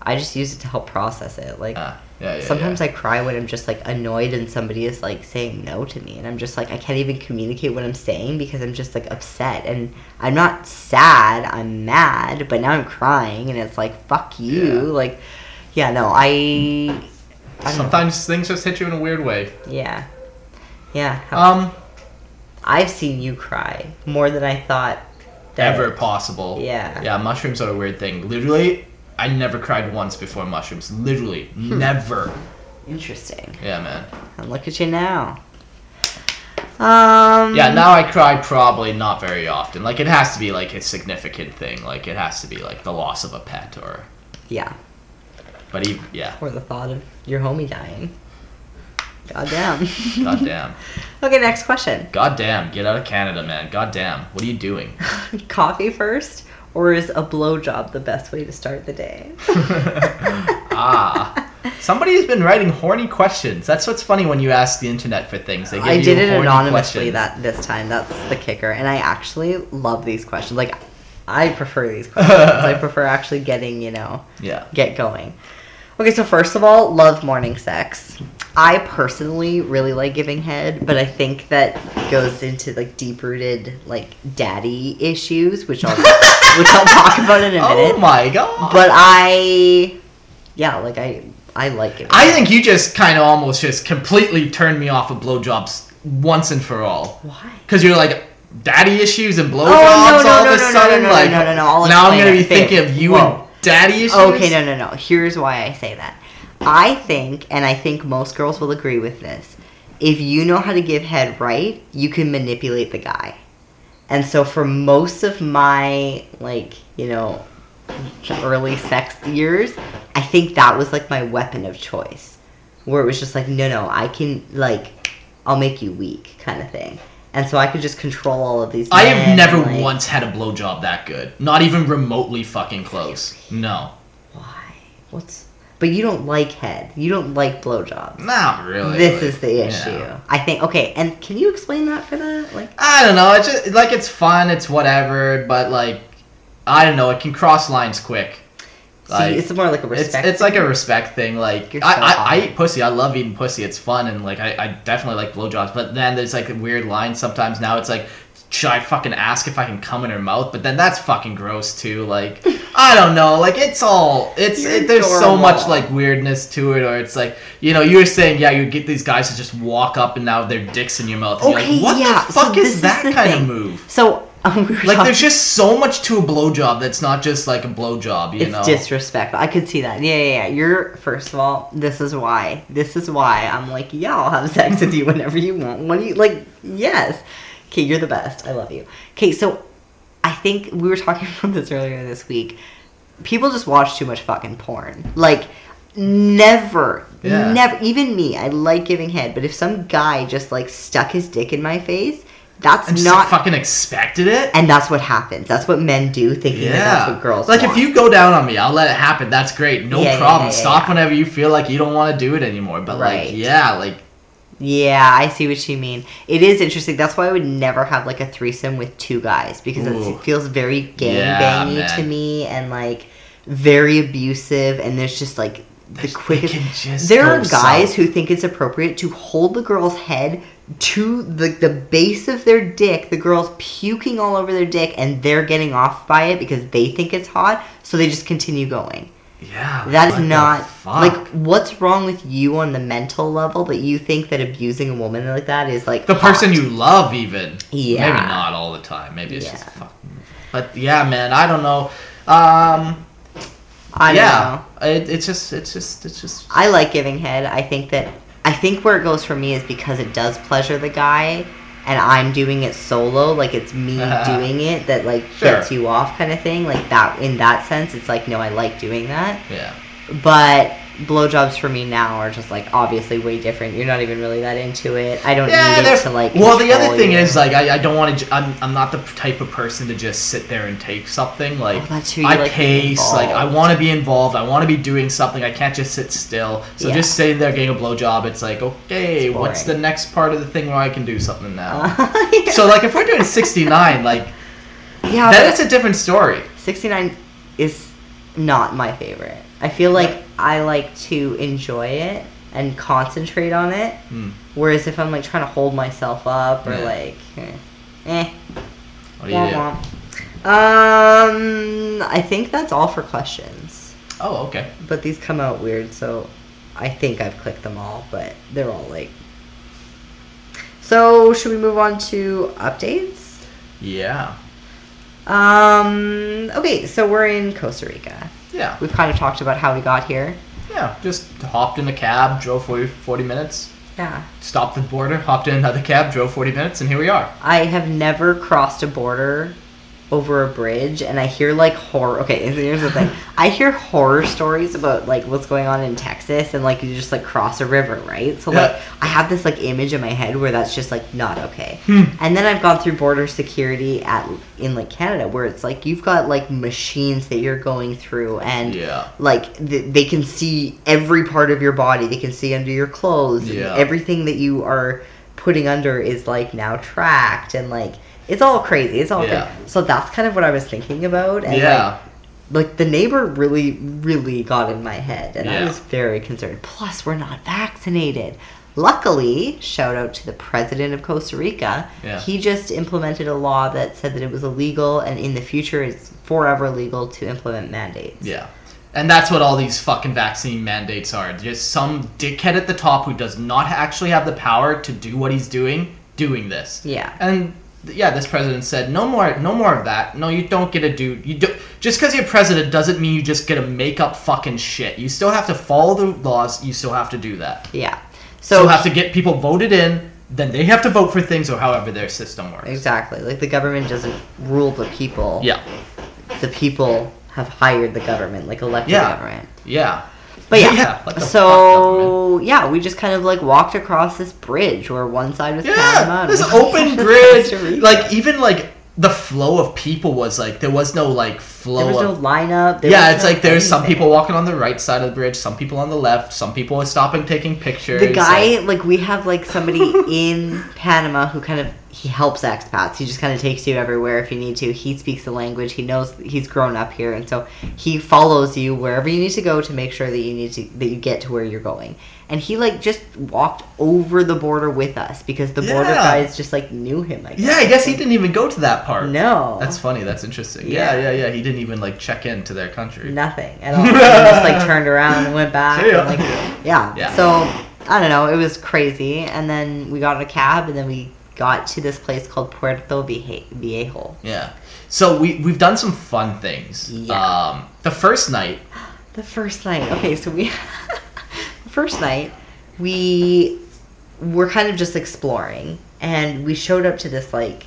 S1: I just use it to help process it. Like
S2: Ah, yeah, yeah.
S1: sometimes
S2: yeah.
S1: I cry when I'm just like annoyed and somebody is like saying no to me, and I'm just like I can't even communicate what I'm saying because I'm just like upset, and I'm not sad. I'm mad, but now I'm crying, and it's like fuck you.
S2: Yeah.
S1: Like, yeah, no, I. I don't know.
S2: Sometimes things just hit you in a weird way.
S1: Yeah. Yeah.
S2: Um,
S1: I've seen you cry more than I thought. that-
S2: ever possible.
S1: Yeah.
S2: Yeah, mushrooms are a weird thing. Literally, I never cried once before mushrooms. Literally,
S1: Hmm.
S2: never.
S1: Interesting.
S2: Yeah, man.
S1: And look at you now. Um.
S2: Yeah, now I cry probably not very often. Like it has to be like a significant thing. Like it has to be like the loss of a pet or.
S1: Yeah.
S2: But he, yeah,
S1: Or the thought of your homie dying. Goddamn.
S2: goddamn, [laughs]
S1: okay, next question.
S2: goddamn, get out of Canada, man. Goddamn, what are you doing? [laughs]
S1: Coffee first, or is a blowjob the best way to start the day? [laughs]
S2: ah, somebody has been writing horny questions. That's what's funny when you ask the internet for things. They give
S1: I
S2: you
S1: did it
S2: horny
S1: anonymously
S2: questions.
S1: that this time. That's the kicker, and I actually love these questions. Like, I prefer these [laughs] questions. I prefer actually getting you know
S2: Yeah.
S1: get going. Okay, so first of all, love morning sex. I personally really like giving head, but I think that goes into like deep rooted like daddy issues, which I'll [laughs] which I'll talk about in a oh minute.
S2: Oh my god.
S1: But I, yeah, like I I like giving.
S2: I think you just kind of almost just completely turned me off of blowjobs once and for all.
S1: why.
S2: Because you're like, daddy issues and blowjobs
S1: Oh, no, no,
S2: all
S1: no,
S2: of a
S1: no, no,
S2: sudden?
S1: no, no,
S2: like,
S1: no, no, no, I'll
S2: now I'm going to
S1: it.
S2: be thinking of you
S1: whoa.
S2: and daddy issues?
S1: Okay, no, no, no. Here's why I say that. I think, and I think most girls will agree with this, if you know how to give head right, you can manipulate the guy. And so for most of my, like, you know, early sex years, I think that was like my weapon of choice. Where it was just like, no, no, I can, like, I'll make you weak kind of thing. And so I could just control all of these.
S2: I have never
S1: like-
S2: once had a blowjob that good. Not even remotely fucking close. No.
S1: Why? What's. But you don't like head. You don't like blowjobs.
S2: Not really.
S1: This
S2: like,
S1: is the
S2: you
S1: issue.
S2: know.
S1: I think. Okay, and can you explain that for that? Like,
S2: I don't know. It's just, like, it's fun, it's whatever, but, like, I don't know. It can cross lines quick.
S1: see, it's more like a
S2: It's,
S1: respect.
S2: it's like a respect thing. Like
S1: You're
S2: I, I, I eat pussy. I love eating pussy. It's fun and like I, I definitely like blowjobs. But then there's like a weird line sometimes. Now it's like, should I fucking ask if I can come in her mouth? But then that's fucking gross too. Like [laughs] I don't know. Like it's all it's it, there's so much like weirdness to it. Or it's like you know you were saying yeah you get these guys to just walk up and now their dicks in your mouth. And
S1: okay,
S2: you're like, what
S1: yeah.
S2: the fuck
S1: so
S2: is that kind
S1: thing.
S2: of move?
S1: So [laughs] um, we
S2: Like
S1: talking-
S2: there's just so much to a blowjob that's not just like a blowjob. You
S1: it's
S2: know.
S1: disrespectful. I could see that. Yeah, yeah, yeah. You're first of all. This is why. This is why I'm like, yeah, I'll have sex with you whenever you want. When you like, yes. Okay, you're the best. I love you. Okay, so I think we were talking [laughs] about this earlier this week. People just watch too much fucking porn. Like, never,
S2: Yeah.
S1: never. Even me, I like giving head, but if some guy just like stuck his dick in my face, that's
S2: and just
S1: not.
S2: fucking expected it.
S1: and that's what happens. That's what men do, thinking that that's what girls
S2: like
S1: want.
S2: if you go down on me, I'll let it happen. That's great, no
S1: Yeah, yeah,
S2: problem.
S1: yeah, yeah,
S2: Stop
S1: yeah.
S2: whenever you feel like you don't want to do it anymore. But
S1: Right.
S2: like, yeah, like
S1: Yeah, I see what you mean. It is interesting. That's why I would never have like a threesome with two guys because it feels very gang
S2: Yeah,
S1: bangy to me and like very abusive. And there's just like the
S2: They
S1: quickest. There are guys
S2: south.
S1: who think it's appropriate to hold the girl's head to the the base of their dick. The girl's puking all over their dick, and they're getting off by it because they think it's hot. So they just continue going.
S2: Yeah,
S1: That is not like what's wrong with you on the mental level that you think that abusing a woman like that is like
S2: the
S1: hot?
S2: person you love. Even
S1: Yeah.
S2: maybe not all the time. Maybe it's just fucking. But yeah, man, I don't know. Um,
S1: I
S2: yeah,
S1: know.
S2: It, it's just, it's just, it's just.
S1: I like giving head. I think that I think where it goes for me is because it does pleasure the guy, and I'm doing it solo. Like it's me [laughs] uh-huh. doing it that like
S2: Sure.
S1: gets you off, kind of thing. Like that. In that sense, it's like no, I like doing that.
S2: Yeah.
S1: But blowjobs for me now are just like obviously way different. You're not even really that into it. I don't
S2: Yeah,
S1: need it to like.
S2: well, the other thing
S1: you.
S2: is like I, I don't want to. I'm, I'm not the type of person to just sit there and take something. Oh, like
S1: Oh, that's who you
S2: I
S1: like
S2: pace. Like I want to be involved. I want to be doing something. I can't just sit still. So
S1: Yeah.
S2: just sitting there getting a blowjob, it's like okay,
S1: It's
S2: what's the next part of the thing where I can do something now? [laughs]
S1: Yeah.
S2: so like if we're doing 69, like
S1: yeah,
S2: then
S1: but
S2: it's a different story.
S1: 69 is not my favorite. I feel like I like to enjoy it and concentrate on it.
S2: Hmm.
S1: Whereas if I'm like trying to hold myself up or
S2: Yeah.
S1: like, eh, eh
S2: What do you
S1: womp
S2: do?
S1: womp. Um, I think that's all for questions.
S2: Oh, okay.
S1: But these come out weird, so I think I've clicked them all, but they're all like. So should we move on to updates?
S2: Yeah.
S1: Um. Okay, so we're in Costa Rica.
S2: Yeah.
S1: We've kind of talked about how we got here.
S2: Yeah. Just hopped in a cab, drove 40, 40 minutes,
S1: Yeah.
S2: stopped at the border, hopped in another cab, drove 40 minutes, and here we are.
S1: I have never crossed a border over a bridge and I hear like horror okay, so here's the thing. I hear horror stories about like what's going on in Texas and like you just like cross a river, right? So like I have this like image in my head where that's just like not okay.
S2: Hmm.
S1: And then I've gone through border security at in like Canada where it's like you've got like machines that you're going through and
S2: Yeah.
S1: like th- they can see every part of your body they can see under your clothes and
S2: Yeah.
S1: everything that you are putting under is like now tracked and like it's all crazy it's all
S2: Yeah.
S1: crazy. so that's kind of what i was thinking about and
S2: yeah.
S1: like, like the neighbor really really got in my head and i was very concerned plus we're not vaccinated luckily shout out to the president of costa rica
S2: Yeah.
S1: he just implemented a law that said that it was illegal and in the future it's forever legal to implement mandates
S2: Yeah. And that's what all these fucking vaccine mandates are. Just some dickhead at the top who does not actually have the power to do what he's doing, doing this.
S1: Yeah.
S2: And yeah, this president said no more, no more of that. No, you don't get to do. You do just because you're president doesn't mean you just get to make up fucking shit. You still have to follow the laws. You still have to do that.
S1: Yeah.
S2: So you have to get people voted in. Then they have to vote for things or however their system works.
S1: exactly like the government doesn't rule the people.
S2: Yeah.
S1: The people have hired the government, like elected
S2: Yeah.
S1: government.
S2: Yeah.
S1: But yeah.
S2: Yeah, the fuck,
S1: so yeah, we just kind of like walked across this bridge where one side was Panama.
S2: Yeah,
S1: and
S2: this open bridge. Like even like the flow of people was like there was no like flow
S1: there was no lineup. There
S2: yeah, it's
S1: no
S2: like there's some people walking on the right side of the bridge, some people on the left, some people are stopping taking pictures.
S1: The guy,
S2: like-
S1: like we have like somebody [laughs] in Panama who kind of he helps expats. He just kind of takes you everywhere if you need to. He speaks the language. He knows he's grown up here, and so he follows you wherever you need to go to make sure that you need to that you get to where you're going. And he like just walked over the border with us because the border
S2: Yeah.
S1: guys just like knew him. I guess.
S2: yeah, I guess he didn't even go to that part.
S1: No,
S2: That's funny. That's interesting. Yeah.
S1: Yeah.
S2: yeah, yeah, He didn't even like check in to their country.
S1: nothing at all. [laughs] he just like turned around and went back. And, like, yeah.
S2: Yeah.
S1: So I don't know. It was crazy. And then we got in a cab, and then we got to this place called Puerto Viejo.
S2: Yeah. So we we've done some fun things.
S1: Yeah.
S2: Um, the first night. [gasps]
S1: The first night. Okay, so we [laughs] first night we were kind of just exploring, and we showed up to this like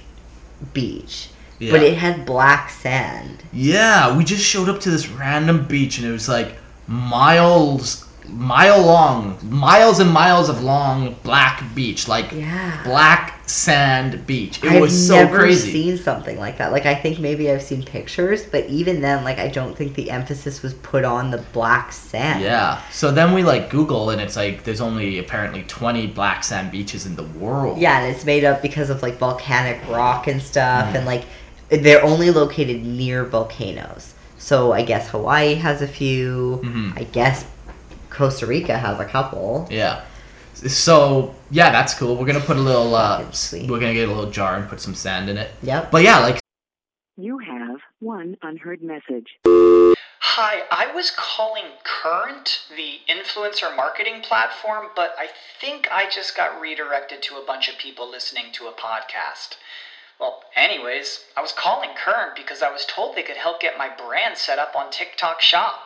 S1: beach,
S2: Yeah.
S1: but it had black sand.
S2: Yeah, we just showed up to this random beach and it was like miles, mile long, miles and miles of long black beach, like
S1: Yeah.
S2: black sand beach. It
S1: I've
S2: was so
S1: never
S2: crazy.
S1: seen something like that. Like I think maybe I've seen pictures, but even then, like I don't think the emphasis was put on the black sand.
S2: Yeah. So then we like Google and it's like there's only apparently 20 black sand beaches in the world.
S1: Yeah, and it's made up because of like volcanic rock and stuff,
S2: Mm-hmm.
S1: and like they're only located near volcanoes. So I guess Hawaii has a few.
S2: Mhm.
S1: I guess Costa Rica has a couple.
S2: Yeah. So yeah, that's cool. We're gonna put a little. Uh, we're gonna get a little jar and put some sand in it.
S1: Yep.
S2: But yeah, like
S3: You have one unheard message.
S4: Hi, I was calling Current, the influencer marketing platform, but I think I just got redirected to a bunch of people listening to a podcast. Well, anyways, I was calling Current because I was told they could help get my brand set up on TikTok Shop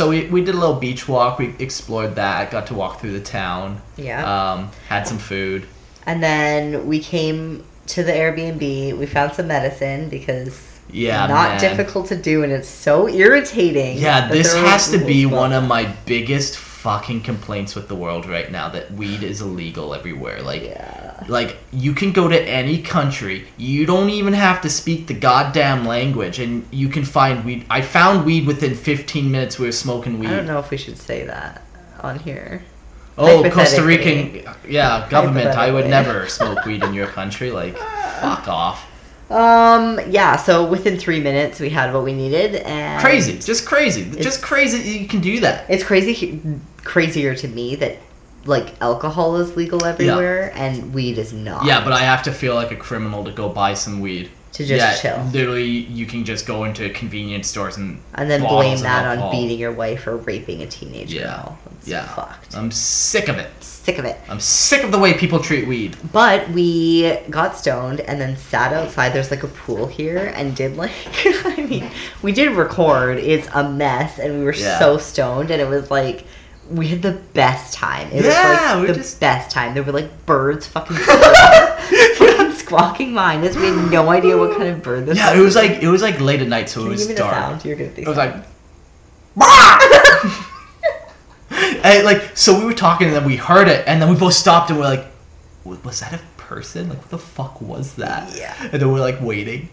S2: so we, we did a little beach walk. We explored that. Got to walk through the town.
S1: Yeah.
S2: Um, had some food.
S1: and then we came to the Airbnb. We found some medicine because
S2: Yeah,
S1: not
S2: man.
S1: difficult to do, and it's so irritating.
S2: Yeah, this has to be
S1: rules
S2: one of my biggest fucking complaints with the world right now that weed is illegal everywhere. Like,
S1: Yeah.
S2: Like you can go to any country, you don't even have to speak the goddamn language, and you can find weed. I found weed within 15 minutes. We were smoking weed.
S1: I don't know if we should say that on here.
S2: Oh, Costa Rican, yeah, government. I would never smoke weed in your country. Like, fuck off.
S1: Um, yeah, so within three minutes we had what we needed and
S2: Crazy, just crazy, just crazy. You can do that.
S1: It's crazy crazier to me that like alcohol is legal everywhere and weed is not.
S2: Yeah, but I have to feel like a criminal to go buy some weed.
S1: To just
S2: yeah,
S1: chill.
S2: Literally, you can just go into convenience stores and
S1: and then
S2: bottles
S1: blame
S2: of
S1: that on
S2: alcohol.
S1: beating your wife or raping a teenage
S2: Yeah,
S1: girl. It's
S2: yeah.
S1: fucked.
S2: I'm sick of it.
S1: Sick of it.
S2: I'm sick of the way people treat weed.
S1: But we got stoned and then sat outside. There's like a pool here and did like, [laughs] I mean, we did record. It's a mess and we were
S2: Yeah.
S1: so stoned and it was like, we had the best time. It
S2: Yeah,
S1: was like the
S2: just-
S1: best time. There were like birds fucking, [laughs] fucking [laughs] squawking behind us. We had no idea what kind of bird this
S2: Yeah,
S1: was.
S2: it was like it was like late at night, so
S1: Can
S2: it was
S1: give me the
S2: dark.
S1: sound? You're good at these
S2: It was like, and [laughs] like so we were talking and then we heard it and then we both stopped and we're like, was that a person? Like what the fuck was that?
S1: Yeah.
S2: And then we're like waiting,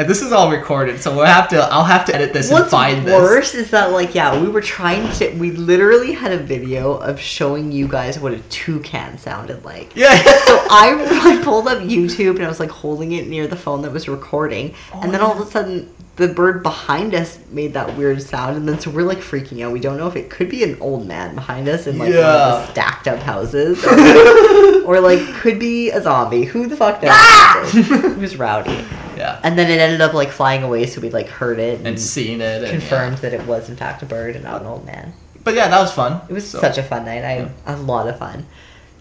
S2: and this is all recorded, so we'll have to I'll have to edit this and find this.
S1: worse is that like yeah, we were trying to we literally had a video of showing you guys what a toucan sounded like.
S2: Yeah. [laughs]
S1: So I, I pulled up YouTube and I was like holding it near the phone that was recording, and then oh, all of a sudden the bird behind us made that weird sound, and then so we're like freaking out. We don't know if it could be an old man behind us in like one of
S2: Yeah.
S1: the stacked up houses, [laughs] or, or like could be a zombie. Who the fuck knows? Ah! it was rowdy,
S2: yeah.
S1: and then it ended up like flying away, so we like heard it
S2: And seen it and
S1: confirmed that it was in fact a bird and not an old man.
S2: But yeah, that was fun.
S1: It was
S2: So,
S1: such a fun night. I had a lot of fun.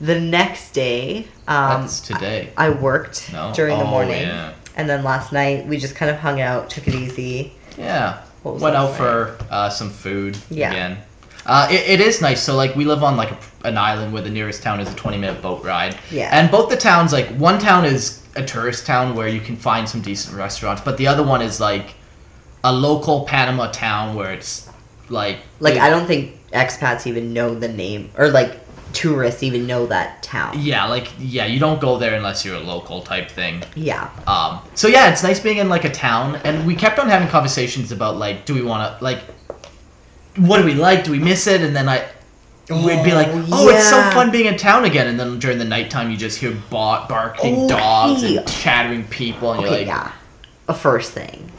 S1: The next day, um,
S2: That's today.
S1: I worked
S2: No?
S1: during the
S2: Oh,
S1: morning,
S2: yeah.
S1: and then last night we just kind of hung out, took it easy.
S2: Yeah.
S1: What was
S2: Went out for uh, some food
S1: Yeah.
S2: again. Uh, it, it is nice. So like we live on like a, an island where the nearest town is a 20 minute boat ride.
S1: Yeah.
S2: And both the towns like one town is a tourist town where you can find some decent restaurants, but the other one is like a local Panama town where it's like
S1: Like I don't think expats even know the name, or like tourists even know that town.
S2: yeah like yeah you don't go there unless you're a local type thing.
S1: Yeah,
S2: Um, so yeah, it's nice being in like a town, and we kept on having conversations about like, do we want to like, what do we like? Do we miss it? And then I, we'd be like,
S1: Oh,
S2: oh, it's so fun being in town again. And then during the nighttime, you just hear ba- barking
S1: Oh,
S2: dogs
S1: hey.
S2: and chattering people, and
S1: okay,
S2: you're like,
S1: yeah. A first thing,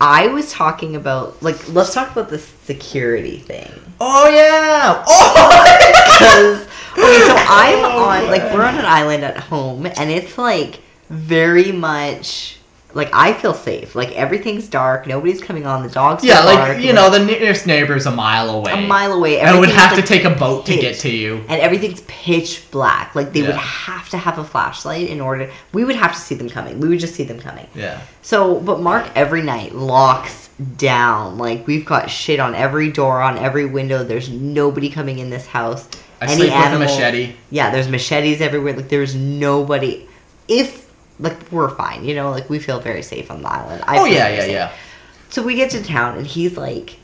S1: I was talking about like let's talk about the security thing.
S2: oh yeah, [laughs] oh.
S1: because okay, so I'm [laughs] on like we're on an island at home, and it's like very much like I feel safe. Like everything's dark, nobody's coming on. The dogs.
S2: yeah,
S1: are
S2: like
S1: barking,
S2: you know, the nearest neighbor's a mile away,
S1: a mile away.
S2: and would have to take a boat to get to you.
S1: and everything's pitch black. Like they would have to have a flashlight in order. We would have to see them coming. We would just see them coming.
S2: Yeah,
S1: So, but Mark every night locks down. Like we've got shit on every door, on every window. There's nobody coming in this house.
S2: I
S1: Any
S2: sleep with a machete.
S1: Yeah, there's machetes everywhere. Like there's nobody. If like we're fine, you know, like we feel very safe on the island. I
S2: Oh yeah, yeah,
S1: safe.
S2: yeah.
S1: So we get to town, and he's like,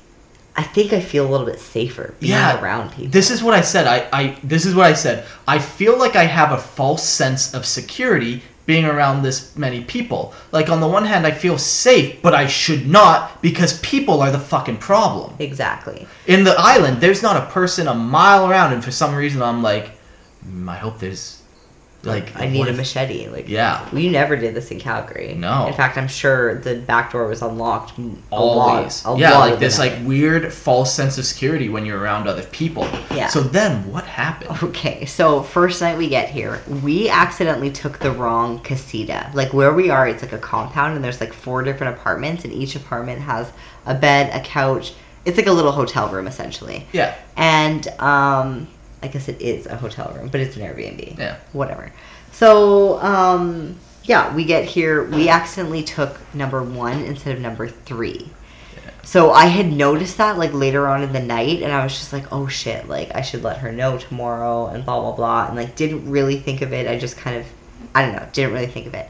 S1: I think I feel a little bit safer being
S2: Yeah,
S1: around people.
S2: This is what I said. I, I this is what I said. I feel like I have a false sense of security being around this many people. Like on the one hand I feel safe, but I should not because people are the fucking problem.
S1: exactly.
S2: In the island, there's not a person a mile around and for some reason I'm like "Mm, I hope there's like
S1: I need a
S2: if-
S1: machete. Like
S2: Yeah.
S1: we never did this in Calgary.
S2: No.
S1: In fact, I'm sure the back door was unlocked.
S2: Always.
S1: lot,
S2: yeah, like this like weird false sense of security when you're around other people.
S1: Yeah.
S2: So then what happened?
S1: Okay, so first night we get here, we accidentally took the wrong casita. Like where we are, it's like a compound, and there's like four different apartments, and each apartment has a bed, a couch. It's like a little hotel room essentially.
S2: Yeah.
S1: And um, I guess it is a hotel room, but it's an Airbnb.
S2: Yeah.
S1: Whatever. So um, yeah, we get here. We accidentally took number one instead of number three. Yeah. So I had noticed that like later on in the night, and I was just like, "Oh shit!" Like I should let her know tomorrow, and blah blah blah, and like didn't really think of it. I just kind of, I don't know, didn't really think of it.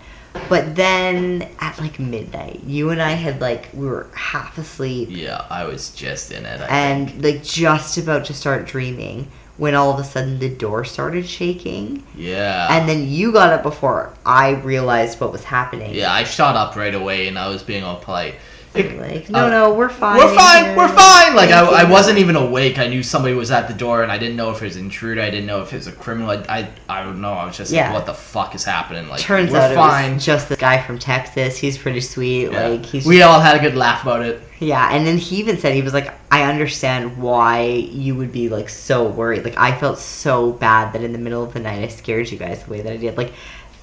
S1: But then at like midnight, you and I had like we were half asleep
S2: Yeah, I was just in it. I
S1: and
S2: think.
S1: like just about to start dreaming when all of a sudden the door started shaking
S2: yeah.
S1: and then you got up before I realized what was happening.
S2: yeah, I shot up right away and I was being all polite. It- [laughs]
S1: Like, no,
S2: uh,
S1: no, we're fine.
S2: We're fine.
S1: here.
S2: We're fine. Like I, I wasn't even awake. I knew somebody was at the door, and I didn't know if it was an intruder. I didn't know if it was a criminal. I, I, I don't know. I was just
S1: Yeah.
S2: like, what the fuck is happening? Like,
S1: Turns
S2: we're
S1: out it
S2: fine.
S1: was just the guy from Texas. He's pretty sweet.
S2: Yeah.
S1: Like he's
S2: we all had a good laugh about it.
S1: Yeah, and then he even said he was like, I understand why you would be like so worried. Like I felt so bad that in the middle of the night I scared you guys the way that I did. Like,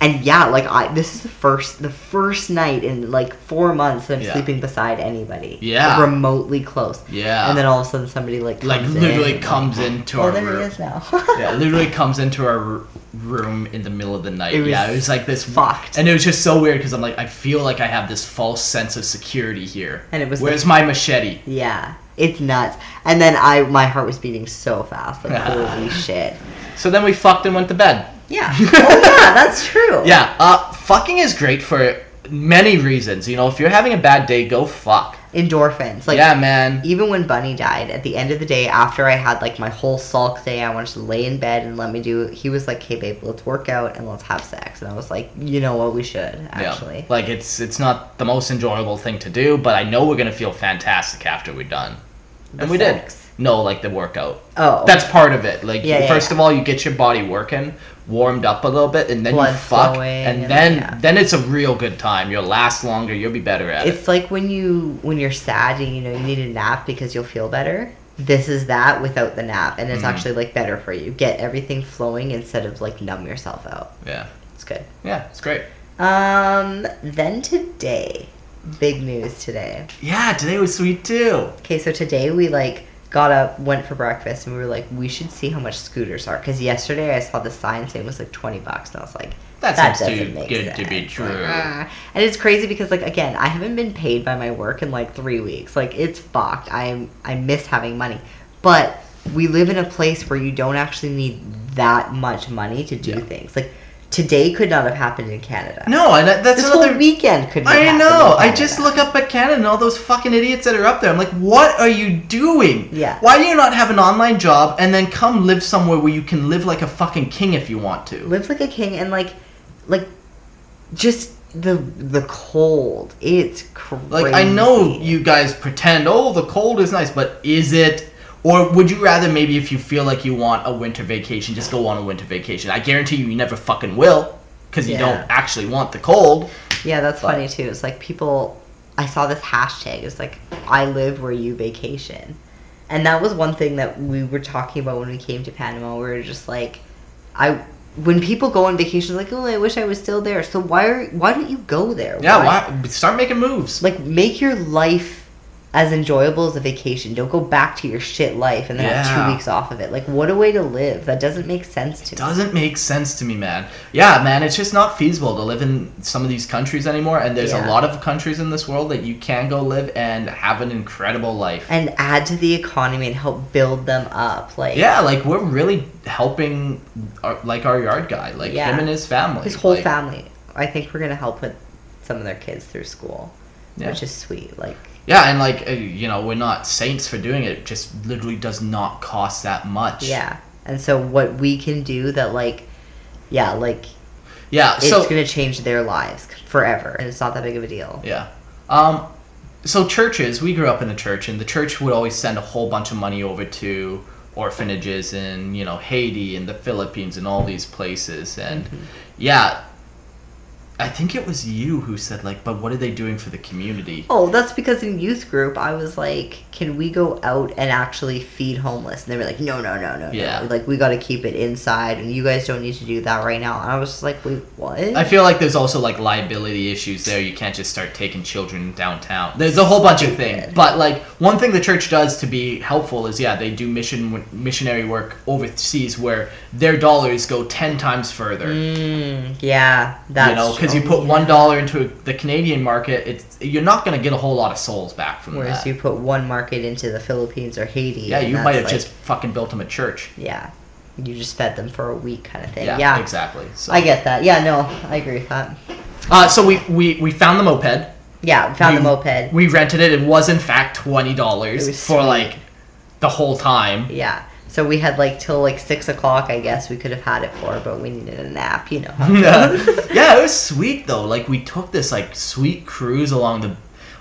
S1: and yeah, like I this is the first the first night in like four months that I'm
S2: Yeah.
S1: sleeping beside anybody.
S2: Yeah.
S1: remotely close.
S2: Yeah.
S1: and then all of a sudden somebody like
S2: like literally
S1: in,
S2: comes into
S1: Oh,
S2: our
S1: there
S2: room.
S1: he is now. [laughs]
S2: yeah, literally comes into our room in the middle of the night.
S1: It
S2: yeah, it was like this
S1: fucked.
S2: and it was just so weird because I'm like, I feel like I have this false sense of security here.
S1: And it was
S2: where's
S1: the-
S2: my machete?
S1: yeah, it's nuts. And then I my heart was beating so fast. Like [laughs] holy shit.
S2: So then we fucked and went to bed.
S1: Yeah. [laughs] Oh yeah, that's true.
S2: Yeah, uh, fucking is great for many reasons. You know, if you're having a bad day, go fuck.
S1: Endorphins. Like
S2: yeah, man.
S1: even when Bunny died, at the end of the day, after I had like my whole sulk day, I wanted to lay in bed and let me do. He was like, "Hey, babe, let's work out and let's have sex." And I was like, "You know what? We should actually."
S2: Yeah. Like it's it's not the most enjoyable thing to do, but I know we're gonna feel fantastic after we're done.
S1: The
S2: and we
S1: sex.
S2: did. No, like the workout.
S1: Oh,
S2: That's part of it. Like
S1: Yeah,
S2: first
S1: yeah.
S2: of all, you get your body working, warmed up a little bit, and then
S1: Blood
S2: you fuck, and,
S1: and-
S2: then
S1: yeah.
S2: then it's a real good time. You'll last longer. You'll be better at it.
S1: it's like when you when you're sad and you know you need a nap because you'll feel better. This is that without the nap, and it's
S2: Mhm.
S1: actually like better for you. Get everything flowing instead of like numb yourself out.
S2: Yeah,
S1: It's good.
S2: yeah, it's great.
S1: Um, then today, big news today.
S2: Yeah, today was sweet too.
S1: Okay, so today we like got up, went for breakfast, and we were like, we should see how much scooters are. Because yesterday I saw the sign saying it was like twenty bucks, and I was like,
S2: That
S1: that
S2: seems
S1: doesn't
S2: too
S1: make
S2: good
S1: sense.
S2: to be true.
S1: Like, ah. And it's crazy because like again, I haven't been paid by my work in like three weeks. Like it's fucked. I I miss having money, but we live in a place where you don't actually need that much money to do
S2: Yeah.
S1: things. Like today could not have happened in Canada.
S2: No, and that, that's
S1: this
S2: another
S1: whole weekend could. not
S2: I know. I just look up at Canada and all those fucking idiots that are up there. I'm like, what are you doing?
S1: Yeah.
S2: Why do you not have an online job and then come live somewhere where you can live like a fucking king if you want to?
S1: lives like a king and like like just the the cold it's crazy
S2: Like I know you guys pretend, oh, the cold is nice, but is it? Or would you rather maybe if you feel like you want a winter vacation, just go on a winter vacation? I guarantee you, you never fucking will, because you
S1: Yeah.
S2: don't actually want the cold.
S1: yeah that's
S2: but-
S1: funny too it's like people i saw this hashtag it's like i live where you vacation and that was one thing that we were talking about when we came to panama we were just like i when people go on vacation like oh i wish i was still there so why are why don't you go there
S2: Yeah, why? Start making moves.
S1: like make your life as enjoyable as a vacation don't go back to your shit life and then have two weeks off of it like what a way to live that doesn't make sense to me
S2: doesn't make sense to me, man. Yeah, man, it's just not feasible to live in some of these countries anymore. And there's
S1: Yeah.
S2: a lot of countries in this world that you can go live and have an incredible life.
S1: and add to the economy and help build them up. Like
S2: yeah, like we're really helping, our, like our yard guy, like
S1: Yeah.
S2: him and his family.
S1: his whole
S2: like,
S1: family. I think we're gonna help put some of their kids through school,
S2: Yeah.
S1: which is sweet. Like
S2: Yeah, and like uh, you know, we're not saints for doing it. It just literally does not cost that much.
S1: yeah, and so what we can do that like, yeah, like
S2: Yeah.
S1: it's
S2: So
S1: gonna change their lives forever, and it's not that big of a deal.
S2: Yeah. Um, so churches, we grew up in a church, and the church would always send a whole bunch of money over to orphanages in you know Haiti and the Philippines and all these places, and yeah, I think it was you who said like, but what are they doing for the community?
S1: Oh, that's because in youth group I was like, "Can we go out and actually feed homeless?" And they were like, "No, no, no, no,
S2: Yeah.
S1: no. Like we got to keep it inside, and you guys don't need to do that right now." And I was just like, "Wait, what?"
S2: I feel like there's also like liability issues there. You can't just start taking children downtown. There's a whole bunch of things. But like one thing the church does to be helpful is yeah, they do mission missionary work overseas where their dollars go 10 times further.
S1: Mm, yeah, that's
S2: you know, because you
S1: oh,
S2: put one into the Canadian market, it's you're not going to get a whole lot of souls back from
S1: Whereas
S2: that.
S1: you put one market into the Philippines or Haiti.
S2: yeah, you might have
S1: like-
S2: just fucking built them a church.
S1: yeah, you just fed them for a week kind of thing.
S2: Yeah,
S1: Yeah,
S2: exactly. So
S1: I get that. Yeah, no, I agree with that.
S2: Uh, so we, we we found the moped.
S1: Yeah, we found
S2: we,
S1: the moped.
S2: We rented it. It was in fact twenty dollars for
S1: sweet.
S2: like the whole time.
S1: yeah. So we had like till like six o'clock, I guess we could have had it for, but we needed a nap, you know. [laughs]
S2: yeah, yeah, it was sweet though. Like we took this like sweet cruise along the.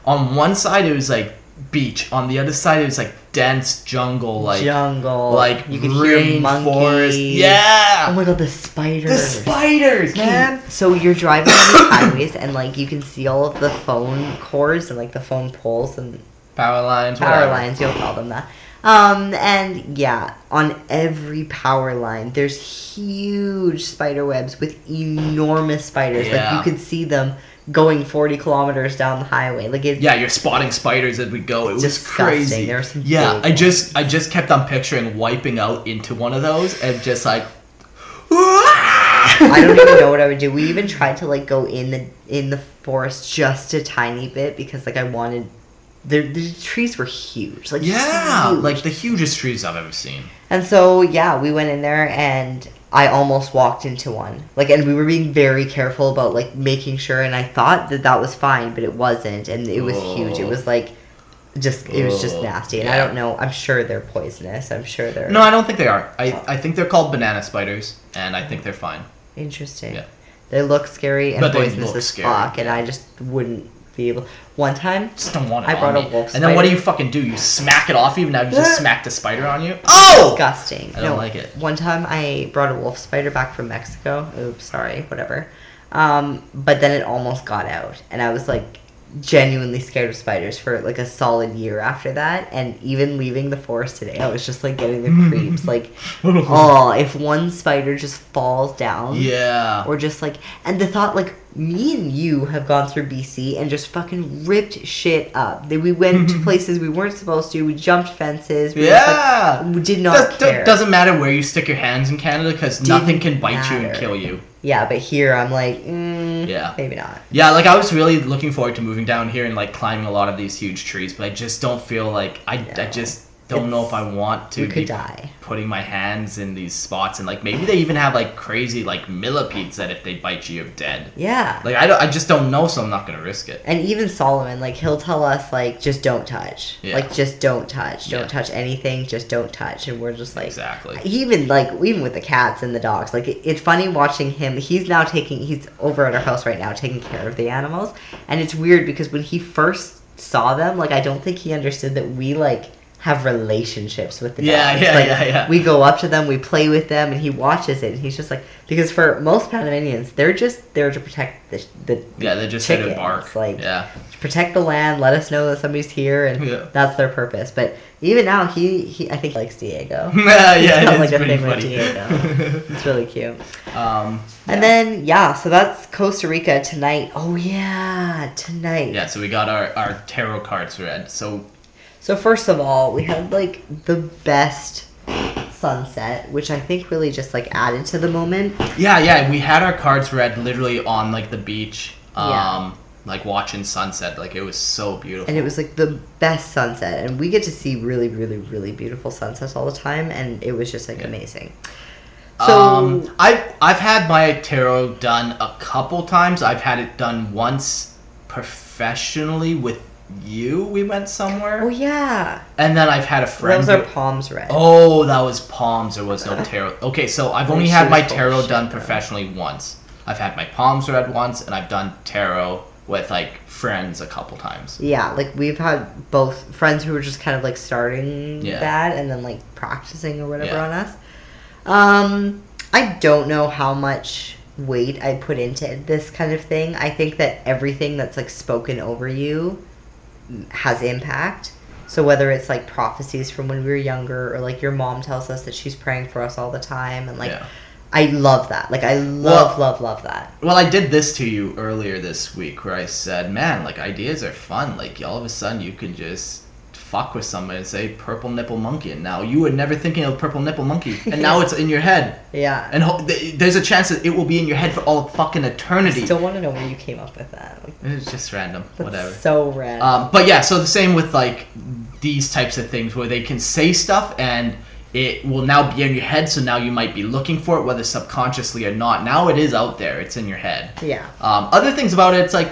S2: On one side it was like beach. On the other side it was like dense jungle. Like
S1: Jungle.
S2: like
S1: you could hear
S2: rainforest.
S1: monkeys.
S2: Yeah.
S1: Oh my god, the spiders.
S2: the spiders, man.
S1: So you're driving on these highways and like you can see all of the phone cords and like the phone poles and
S2: Power lines.
S1: power
S2: whatever.
S1: lines, you'll call them that. Um, and yeah, on every power line, there's huge spider webs with enormous spiders.
S2: Yeah.
S1: Like you could see them going 40 kilometers down the highway. Like it's
S2: Yeah, you're spotting spiders as we go. It was
S1: Disgusting.
S2: crazy.
S1: There were some
S2: yeah, I just I just kept on picturing wiping out into one of those and just like.
S1: I don't even [laughs] know what I would do. We even tried to like go in the in the forest just a tiny bit because like I wanted. The, the trees were huge, like
S2: Yeah,
S1: huge.
S2: like the hugest trees I've ever seen.
S1: And so yeah, we went in there and I almost walked into one. Like and we were being very careful about like making sure and I thought that that was fine, but it wasn't and it was huge. It was like just it was just nasty. And I don't know. I'm sure they're poisonous. I'm sure they're
S2: No, I don't think they are. I, I think they're called banana spiders, and I think they're fine.
S1: interesting.
S2: Yeah.
S1: They look scary and
S2: But
S1: poisonous as
S2: scary,
S1: fuck and. I just wouldn't be able one time
S2: Just don't want it
S1: I brought a
S2: me.
S1: wolf
S2: And then what do you fucking do? You smack it off Even Now you just [laughs] smacked a spider on you? Oh!
S1: disgusting.
S2: I don't like it.
S1: One time I brought a wolf spider back from Mexico. Oops, sorry, whatever. Um, but then it almost got out, and I was like genuinely scared of spiders for like a solid year after that. And even leaving the forest today, I was just like getting the creeps. Like, [laughs] oh, if one spider just falls down,
S2: Yeah.
S1: or just like, and the thought like me and you have gone through BC and just fucking ripped shit up. We went to [laughs] places we weren't supposed to. We jumped fences. We just, like,
S2: Yeah.
S1: we did not
S2: Does, do-
S1: care.
S2: doesn't matter where you stick your hands in Canada because nothing can bite you and kill you.
S1: Yeah, but here I'm like, mm,
S2: Yeah.
S1: maybe not.
S2: Yeah, like I was really looking forward to moving down here and like climbing a lot of these huge trees, but I just don't feel like I, I just don't know if I want to
S1: We could
S2: be
S1: die.
S2: putting my hands in these spots and like maybe they even have like crazy like millipedes that if they bite you you're dead.
S1: Yeah.
S2: Like I don't, I just don't know, so I'm not gonna risk it.
S1: And even Solomon, like he'll tell us, like just don't touch,
S2: Yeah.
S1: like just don't touch, don't
S2: Yeah.
S1: touch anything, just don't touch, and we're just like,
S2: Exactly.
S1: even like even with the cats and the dogs, like it, it's funny watching him. He's now taking, he's over at our house right now taking care of the animals, and it's weird because when he first saw them, like I don't think he understood that we like have relationships with the
S2: Yeah,
S1: dogs.
S2: yeah,
S1: like,
S2: yeah, yeah.
S1: We go up to them, we play with them, and he watches it, and he's just like, because for most Panamanians, they're just there to protect the the
S2: Yeah, they're just there to bark.
S1: like
S2: yeah.
S1: protect the land, let us know that somebody's here, and
S2: Yeah.
S1: that's their purpose. But even now, he, he I think he likes Diego. [laughs]
S2: yeah, yeah, it's
S1: like, a thing with
S2: funny.
S1: Diego. [laughs] It's really cute.
S2: um,
S1: And then yeah, so that's Costa Rica tonight. Oh yeah, tonight.
S2: yeah, so we got our, our tarot cards read. So
S1: So first of all, we had like the best sunset, which I think really just like added to the moment.
S2: yeah, yeah, we had our cards read literally on like the beach. Um,
S1: Yeah.
S2: like watching sunset. Like it was so beautiful.
S1: And it was like the best sunset, and we get to see really, really, really beautiful sunsets all the time, and it was just like
S2: Yeah.
S1: amazing. So
S2: um, I've I've had my tarot done a couple times. I've had it done once professionally with you. We went somewhere,
S1: oh yeah,
S2: and then I've had a friend.
S1: our
S2: who-
S1: palms red.
S2: oh, that was palms. There was no [laughs] tarot. Okay, so I've only had my tarot done professionally once. I've had my palms read once, and I've done tarot with like friends a couple times.
S1: Yeah, like we've had both friends who were just kind of like starting
S2: Yeah.
S1: that and then like practicing or whatever
S2: Yeah.
S1: on us. Um, I don't know how much weight I put into this kind of thing. I think that everything that's like spoken over you has impact. So whether it's like prophecies from when we were younger or like your mom tells us that she's praying for us all the time and like
S2: yeah.
S1: I love that. Like I love
S2: Well-
S1: love love that.
S2: Well, I did this to you earlier this week where I said, man, like ideas are fun. Like all of a sudden you can just fuck with somebody and say purple nipple monkey. And now you were never thinking of purple nipple monkey. And now it's in your head.
S1: Yeah.
S2: And ho- th- there's a chance that it will be in your head for all fucking
S1: I
S2: eternity.
S1: still want to know where you came up with that. Like,
S2: It's just random. Whatever.
S1: So rad.
S2: Um, but yeah, so the same with like these types of things where they can say stuff and it will now be in your head. So now you might be looking for it, whether subconsciously or not. Now it is out there. It's in your head.
S1: Yeah.
S2: Um, other things about it, it's like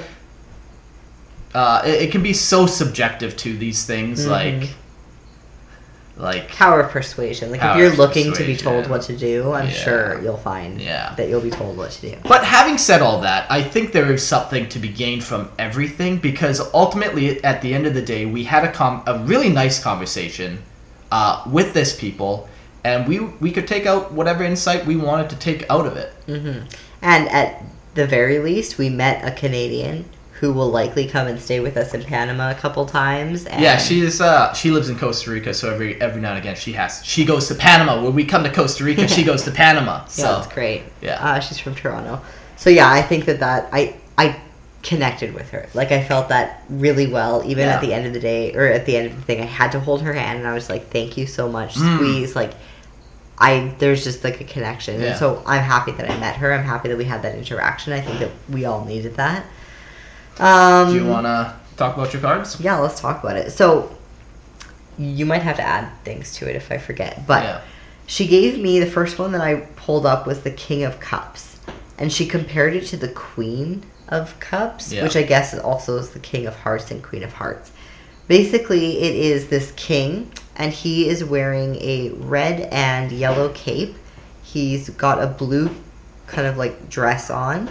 S2: uh, it, it can be so subjective to these things,
S1: Mhm.
S2: like like
S1: Power of persuasion. Like if you're looking to be told what to do, I'm
S2: Yeah.
S1: sure you'll find
S2: Yeah.
S1: that you'll be told what to do.
S2: But having said all that, I think there is something to be gained from everything because ultimately, at the end of the day, we had a com- a really nice conversation uh, with this people, and we we could take out whatever insight we wanted to take out of it.
S1: hmm And at the very least, we met a Canadian who will likely come and stay with us in Panama a couple times. And
S2: Yeah, she's uh, she lives in Costa Rica, so every every now and again she has she goes to Panama. When we come to Costa Rica, she goes to [laughs] Panama. So
S1: yeah, that's great.
S2: yeah.
S1: uh, she's from Toronto. So yeah, I think that that I I connected with her. Like I felt that really well. Even
S2: Yeah.
S1: at the end of the day, or at the end of the thing, I had to hold her hand, and I was like, "Thank you so much."
S2: Mm.
S1: Squeeze like. I there's just like a connection,
S2: Yeah.
S1: and so I'm happy that I met her. I'm happy that we had that interaction. I think that we all needed that. Um,
S2: Do you want to talk about your cards?
S1: Yeah, let's talk about it. So, you might have to add things to it if I forget. But
S2: Yeah.
S1: she gave me the first one that I pulled up was the King of Cups, and she compared it to the Queen of Cups,
S2: Yeah.
S1: which I guess also is the King of Hearts and Queen of Hearts. Basically, it is this king, and he is wearing a red and yellow cape. He's got a blue kind of like dress on.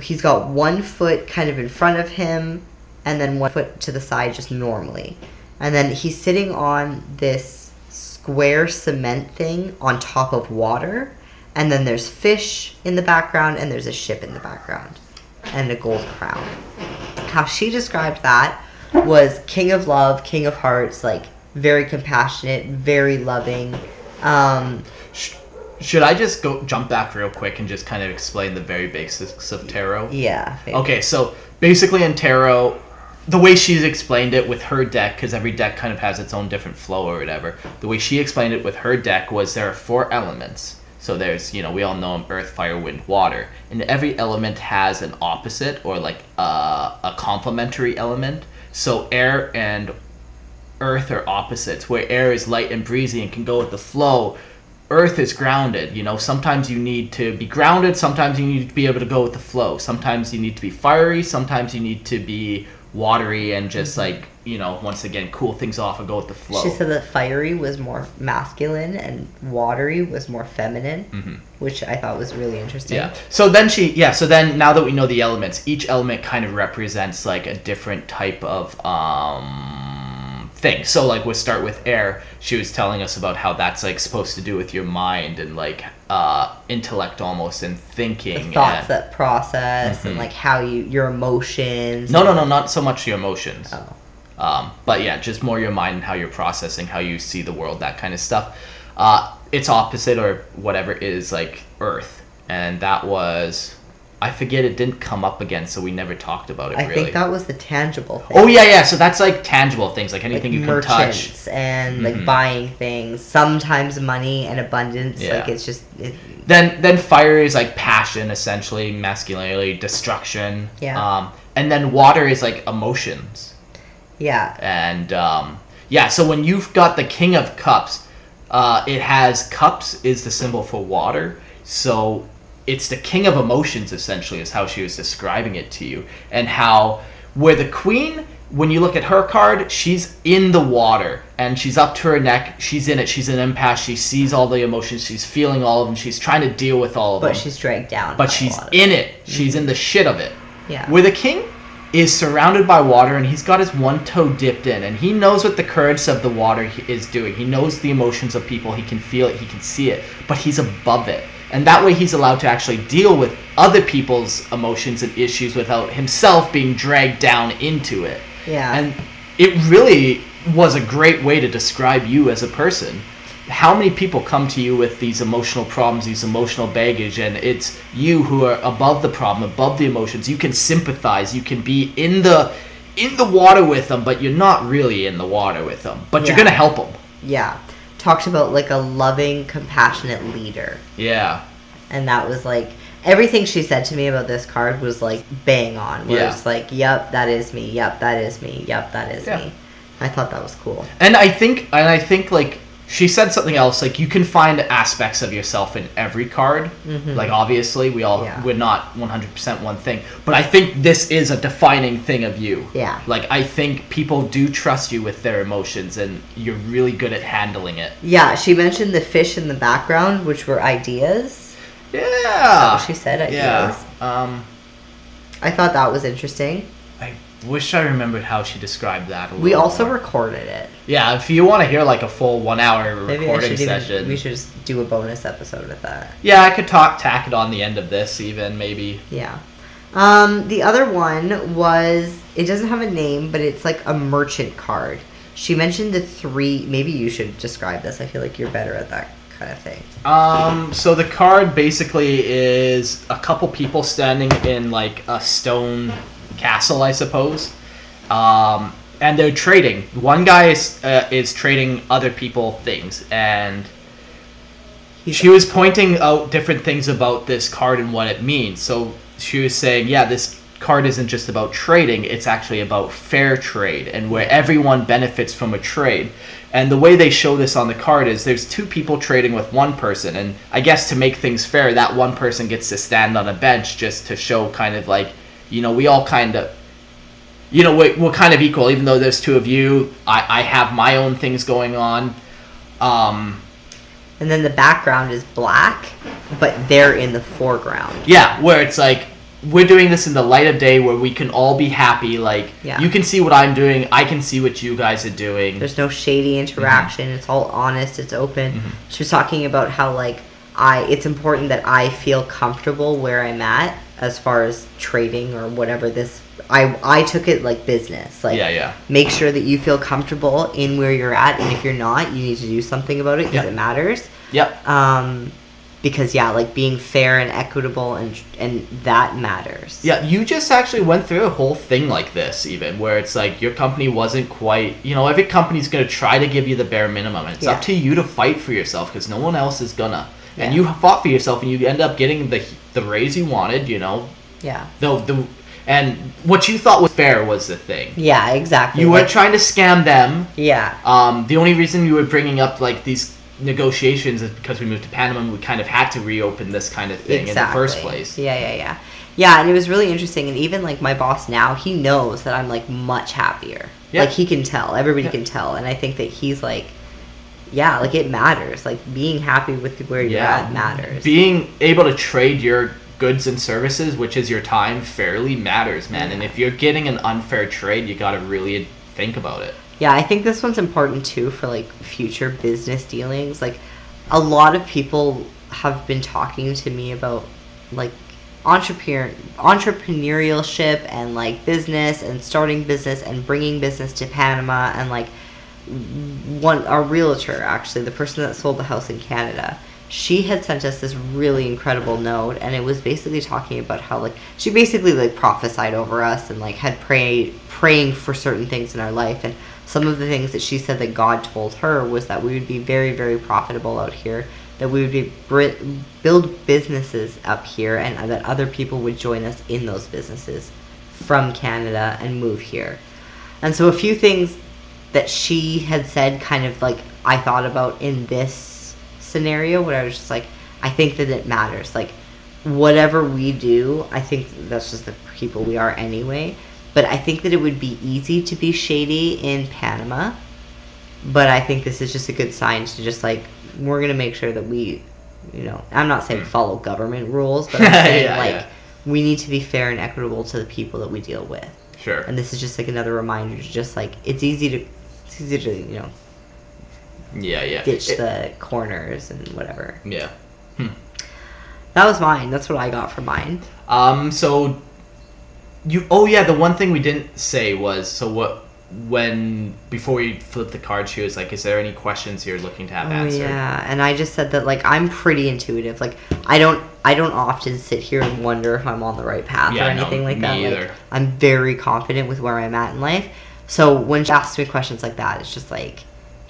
S1: He's got one foot kind of in front of him, and then one foot to the side just normally. And then he's sitting on this square cement thing on top of water. And then there's fish in the background, and there's a ship in the background, and a gold crown. How she described that was King of Love, King of Hearts, like very compassionate, very loving. Um,
S2: Should I just go jump back real quick and just kind of explain the very basics of tarot?
S1: yeah. maybe.
S2: Okay, so basically in tarot, the way she's explained it with her deck, because every deck kind of has its own different flow or whatever, the way she explained it with her deck was there are four elements. So there's, you know, we all know them earth, fire, wind, water. And every element has an opposite or like uh, a complementary element. So air and earth are opposites, where air is light and breezy and can go with the flow. Earth is grounded. You know, sometimes you need to be grounded, sometimes you need to be able to go with the flow. Sometimes you need to be fiery, sometimes you need to be watery and just like, you know, once again, cool things off and go with the flow.
S1: She said that fiery was more masculine and watery was more feminine, which I thought was really interesting.
S2: Yeah. So then she, yeah. So then now that we know the elements, each element kind of represents like a different type of um thing. So like we'll start with air. She was telling us about how that's like supposed to do with your mind and like uh intellect almost and
S1: The
S2: thinking.
S1: thoughts
S2: and,
S1: that process and
S2: Mhm.
S1: like how you your emotions.
S2: no, no, no, not so much your emotions.
S1: Oh.
S2: Um, but yeah, just more your mind and how you're processing, how you see the world, that kind of stuff. Uh, its opposite or whatever is like Earth, and that was I forget it didn't come up again, so we never talked about it really.
S1: I
S2: really.
S1: think that was the tangible thing.
S2: oh yeah, yeah. So that's like tangible things, like
S1: like
S2: anything you can touch.
S1: and like
S2: Mhm.
S1: buying things. Sometimes money and abundance.
S2: Yeah.
S1: Like it's just it,
S2: Then then fire is like passion, essentially masculinity, destruction.
S1: Yeah.
S2: Um, and then water is like emotions.
S1: yeah.
S2: and um, yeah so when you've got the king of cups uh, it has cups is the symbol for water so it's the king of emotions essentially is how she was describing it to you and how where the queen when you look at her card she's in the water and she's up to her neck she's in it she's an empath she sees all the emotions she's feeling all of them she's trying to deal with all of them.
S1: But she's dragged down.
S2: but she's in it she's mm-hmm. in the shit of it
S1: Yeah.
S2: where the king is surrounded by water and he's got his one toe dipped in and he knows what the currents of the water is doing. He knows the emotions of people. He can feel it. He can see it. But he's above it. And that way he's allowed to actually deal with other people's emotions and issues without himself being dragged down into it.
S1: Yeah.
S2: And it really was a great way to describe you as a person. How many people come to you with these emotional problems, these emotional baggage, and it's you who are above the problem, above the emotions. You can sympathize, you can be in the in the water with them, but you're not really in the water with them. But you're gonna help them.
S1: yeah. Talked about like a loving, compassionate leader.
S2: Yeah,
S1: and that was like everything she said to me about this card was like bang on. Where
S2: Yeah.
S1: it's like, yep, that is me. Yep, that is me. Yep, that is
S2: Yeah.
S1: me. I thought that was cool.
S2: and I think and I think like she said something else like you can find aspects of yourself in every card. Like obviously, we all
S1: Mm-hmm. Yeah.
S2: we're not one hundred percent one thing, but I think this is a defining thing of you.
S1: Yeah.
S2: Like I think people do trust you with their emotions, and you're really good at handling it.
S1: Yeah, she mentioned the fish in the background, which were ideas.
S2: Yeah.
S1: what she said,
S2: Yeah.
S1: ideas?
S2: Um,
S1: I thought that was interesting.
S2: Wish I remembered how she described that. A
S1: We also
S2: more.
S1: recorded it.
S2: Yeah, if you want to hear like a full one hour
S1: Maybe
S2: recording session.
S1: we should just do a bonus episode with that.
S2: Yeah, I could talk tack it on the end of this even maybe.
S1: Yeah. Um, the other one was it doesn't have a name, but it's like a merchant card. She mentioned the three. Maybe you should describe this. I feel like you're better at that kind of thing.
S2: Um, so the card basically is a couple people standing in like a stone castle, I suppose. Um, and they're trading. One guy is uh, is trading other people things, and she was pointing out different things about this card and what it means. So she was saying, yeah, this card isn't just about trading, it's actually about fair trade and where everyone benefits from a trade. And the way they show this on the card is there's two people trading with one person, and I guess to make things fair, that one person gets to stand on a bench just to show kind of like, you know, we all kind of you know, we're, we're kind of equal, even though there's two of you. I, I have my own things going on. Um,
S1: And then the background is black, but they're in the foreground.
S2: Yeah, where it's like we're doing this in the light of day where we can all be happy. Like
S1: Yeah.
S2: you can see what I'm doing, I can see what you guys are doing.
S1: There's no shady interaction. It's all honest. It's open. She was talking about how like I it's important that I feel comfortable where I'm at as far as trading or whatever this I I took it like business. Like
S2: yeah, yeah,
S1: make sure that you feel comfortable in where you're at and if you're not, you need to do something about it because
S2: Yeah.
S1: it matters.
S2: yep,
S1: Um because yeah, like being fair and equitable and and that matters.
S2: yeah. You just actually went through a whole thing like this, even where it's like your company wasn't quite. You know, every company's gonna try to give you the bare minimum. and It's
S1: Yeah.
S2: up to you to fight for yourself because no one else is gonna. And you fought for yourself, and you end up getting the the raise you wanted. You know,
S1: Yeah.
S2: the the and what you thought was fair was the thing.
S1: Yeah, exactly.
S2: You
S1: Like,
S2: weren't trying to scam them.
S1: Yeah.
S2: Um, the only reason we were bringing up like these negotiations is because we moved to Panama and we kind of had to reopen this kind of thing in the first place.
S1: Yeah, yeah, yeah. Yeah, and it was really interesting. And even like my boss now, he knows that I'm like much happier.
S2: Yeah.
S1: Like he can tell. Everybody
S2: Yeah.
S1: can tell. And I think that he's like, yeah, like it matters. Like being happy with where you're
S2: Yeah.
S1: at matters.
S2: Being able to trade your goods and services, which is your time, fairly matters, man. And if you're getting an unfair trade, you got to really think about it.
S1: Yeah, I think this one's important too for like future business dealings. Like a lot of people have been talking to me about like entrepreneur entrepreneurship and like business and starting business and bringing business to Panama and like one our realtor actually the person that sold the house in Canada she had sent us this really incredible note and it was basically talking about how like she basically like prophesied over us and like had pray praying for certain things in our life and some of the things that she said that God told her was that we would be very very profitable out here that we would be bri- build businesses up here and that other people would join us in those businesses from Canada and move here. And so a few things that she had said kind of like I thought about in this scenario where I was just like, I think that it matters. Like, whatever we do, I think that's just the people we are anyway. But I think that it would be easy to be shady in Panama. But I think this is just a good sign to just like, we're going to make sure that we, you know, I'm not saying hmm. follow government rules, but I'm [laughs] saying
S2: Yeah,
S1: like,
S2: yeah.
S1: we need to be fair and equitable to the people that we deal with
S2: Sure.
S1: and this is just like another reminder to just like it's easy to it's easy to you know
S2: Yeah, yeah.
S1: ditch
S2: It-
S1: the corners and whatever
S2: yeah.
S1: that was mine that's what i got for mine
S2: Um. So, you. Oh yeah. The one thing we didn't say was so what when before we flipped the card, she was like, "Is there any questions you're looking to have
S1: oh
S2: answered?"
S1: yeah and i just said that like i'm pretty intuitive like i don't i don't often sit here and wonder if i'm on the right path
S2: Yeah,
S1: or
S2: no,
S1: anything like
S2: me
S1: that
S2: either.
S1: like i'm very confident with where i'm at in life so when she asks me questions like that it's just like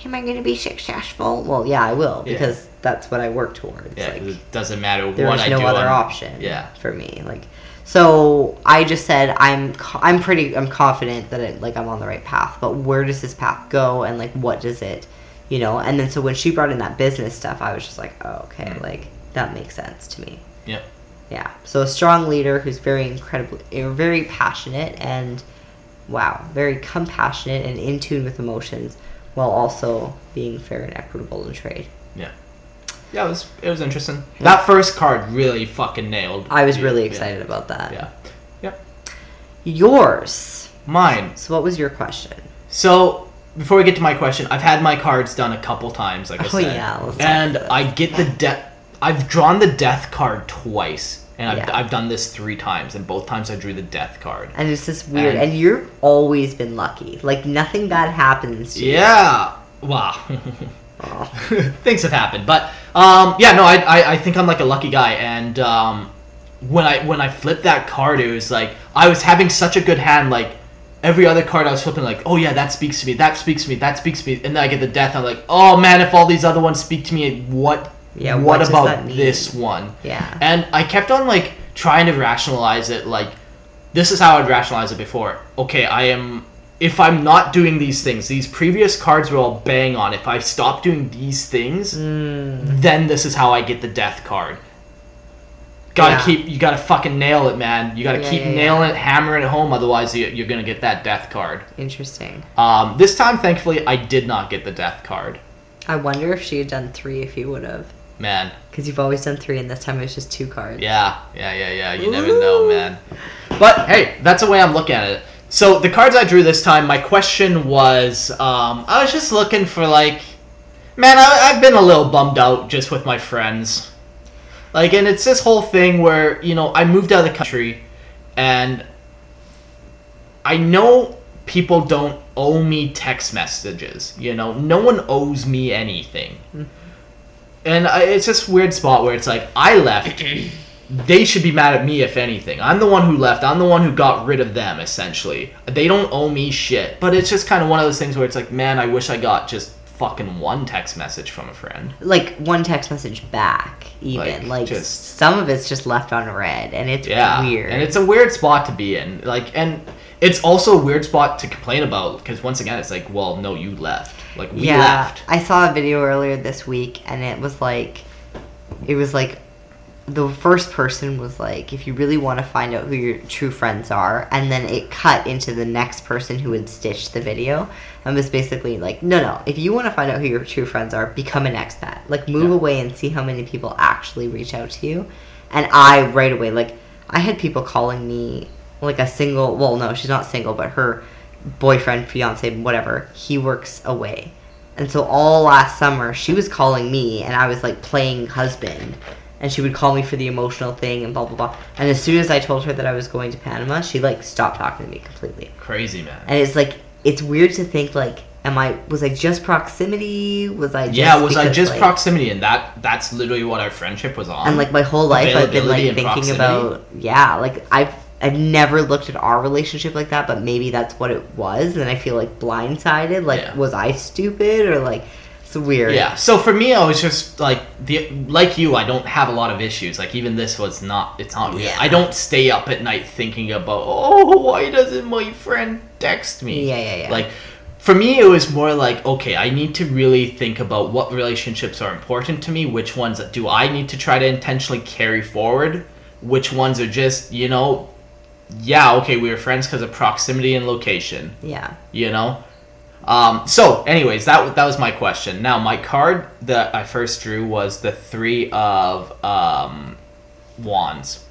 S1: am i going to be successful well yeah i will
S2: Yeah.
S1: because that's what i work towards
S2: Yeah.
S1: like
S2: it doesn't matter what I
S1: no
S2: do.
S1: other
S2: I'm-
S1: option
S2: Yeah.
S1: for me like so i just said i'm i'm pretty i'm confident that it, like i'm on the right path but where does this path go and like what does it you know. And then so when she brought in that business stuff, I was just like, oh, okay, like that makes sense to me.
S2: Yeah.
S1: Yeah. So a strong leader who's very incredibly, eh, very passionate and, wow, very compassionate and in tune with emotions, while also being fair and equitable in trade.
S2: Yeah. Yeah, it was it was interesting. That first card really fucking nailed.
S1: I was
S2: yeah,
S1: really
S2: yeah,
S1: excited about that.
S2: Yeah. Yep.
S1: Yours.
S2: Mine.
S1: So what was your question?
S2: So before we get to my question, I've had my cards done a couple times, like I [laughs]
S1: Oh,
S2: said,
S1: yeah,
S2: and. I get the death. I've drawn the death card twice, and I've,
S1: Yeah.
S2: I've done this three times, and both times I drew the death card.
S1: And it's just weird.
S2: And-
S1: And, you've always been lucky. Like nothing bad happens to you.
S2: Yeah. Wow. [laughs]
S1: Oh. [laughs]
S2: Things have happened, but um, yeah, no, I, I I think I'm like a lucky guy, and um, when I when I flipped that card, it was like I was having such a good hand, like. Every other card I was flipping, like, oh yeah, that speaks to me, that speaks to me, that speaks to me, and then I get the death. I'm like, oh man, if all these other ones speak to me, what?
S1: Yeah,
S2: what,
S1: what
S2: about this one?
S1: Yeah.
S2: And I kept on like trying to rationalize it like this is how I'd rationalize it before. Okay, I am if I'm not doing these things, these previous cards were all bang on. If I stop doing these things,
S1: Mm,
S2: then this is how I get the death card. Gotta
S1: Yeah.
S2: keep you gotta fucking nail it, man. You gotta
S1: Yeah,
S2: keep
S1: yeah,
S2: nailing it, hammering it home, otherwise you, you're gonna get that death card.
S1: interesting.
S2: Um, this time, thankfully, I did not get the death card.
S1: I wonder if she had done three if you would have.
S2: Man,
S1: Because you've always done three, and this time it was just two cards.
S2: Yeah, yeah, yeah, yeah. You never know, man. But hey, that's the way I'm looking at it. So the cards I drew this time, my question was, um, I was just looking for like, man, I, I've been a little bummed out just with my friends. Like, and it's this whole thing where you know I moved out of the country, and I know people don't owe me text messages. You know, no one owes me anything. And I, it's this weird spot where it's like I left. [clears throat] they should be mad at me if anything. I'm the one who left. I'm the one who got rid of them essentially. They don't owe me shit. But it's just kind of one of those things where it's like, man, I wish I got just fucking one text message from a friend.
S1: Like one text message back, even.
S2: Like,
S1: Like,
S2: just-
S1: some of it's just left unread, and it's
S2: Yeah,
S1: weird.
S2: and it's a weird spot to be in. Like, and it's also a weird spot to complain about because once again, it's like, well, no, you left. Like we
S1: yeah,
S2: left.
S1: I saw a video earlier this week, and it was like, it was like, the first person was like, if you really want to find out who your true friends are, and then it cut into the next person who had stitched the video, and was basically like, no, no, if you want to find out who your true friends are, become an expat. Like, move
S2: Yeah.
S1: away and see how many people actually reach out to you. And I right away, like, I had people calling me like a single. Well, no, she's not single, but her boyfriend, fiance, whatever, he works away. And so all last summer, she was calling me, and I was like playing husband. And she would call me for the emotional thing and blah blah blah. And as soon as I told her that I was going to Panama, she like stopped talking to me completely.
S2: Crazy man.
S1: And it's like it's weird to think like, am I was I just proximity? Was I just
S2: yeah, was I just
S1: like-
S2: proximity, and that that's literally what our friendship was on.
S1: and like my whole life I've been like thinking
S2: proximity.
S1: about yeah, like I've I've never looked at our relationship like that, but maybe that's what it was, and I feel like blindsided. Like,
S2: Yeah.
S1: was I stupid or like weird?
S2: Yeah. So for me, I was just like the like you. I don't have a lot of issues. Like even this was not. It's not.
S1: Yeah.
S2: I don't stay up at night thinking about. Oh, why doesn't my friend text me?
S1: Yeah, yeah, yeah.
S2: Like for me, it was more like okay, I need to really think about what relationships are important to me. Which ones do I need to try to intentionally carry forward? Which ones are just you know. Yeah, okay, we were friends because of proximity and location
S1: yeah.
S2: you know um, so anyways that, that was my question. Now my card that i first drew was the three of um, wands.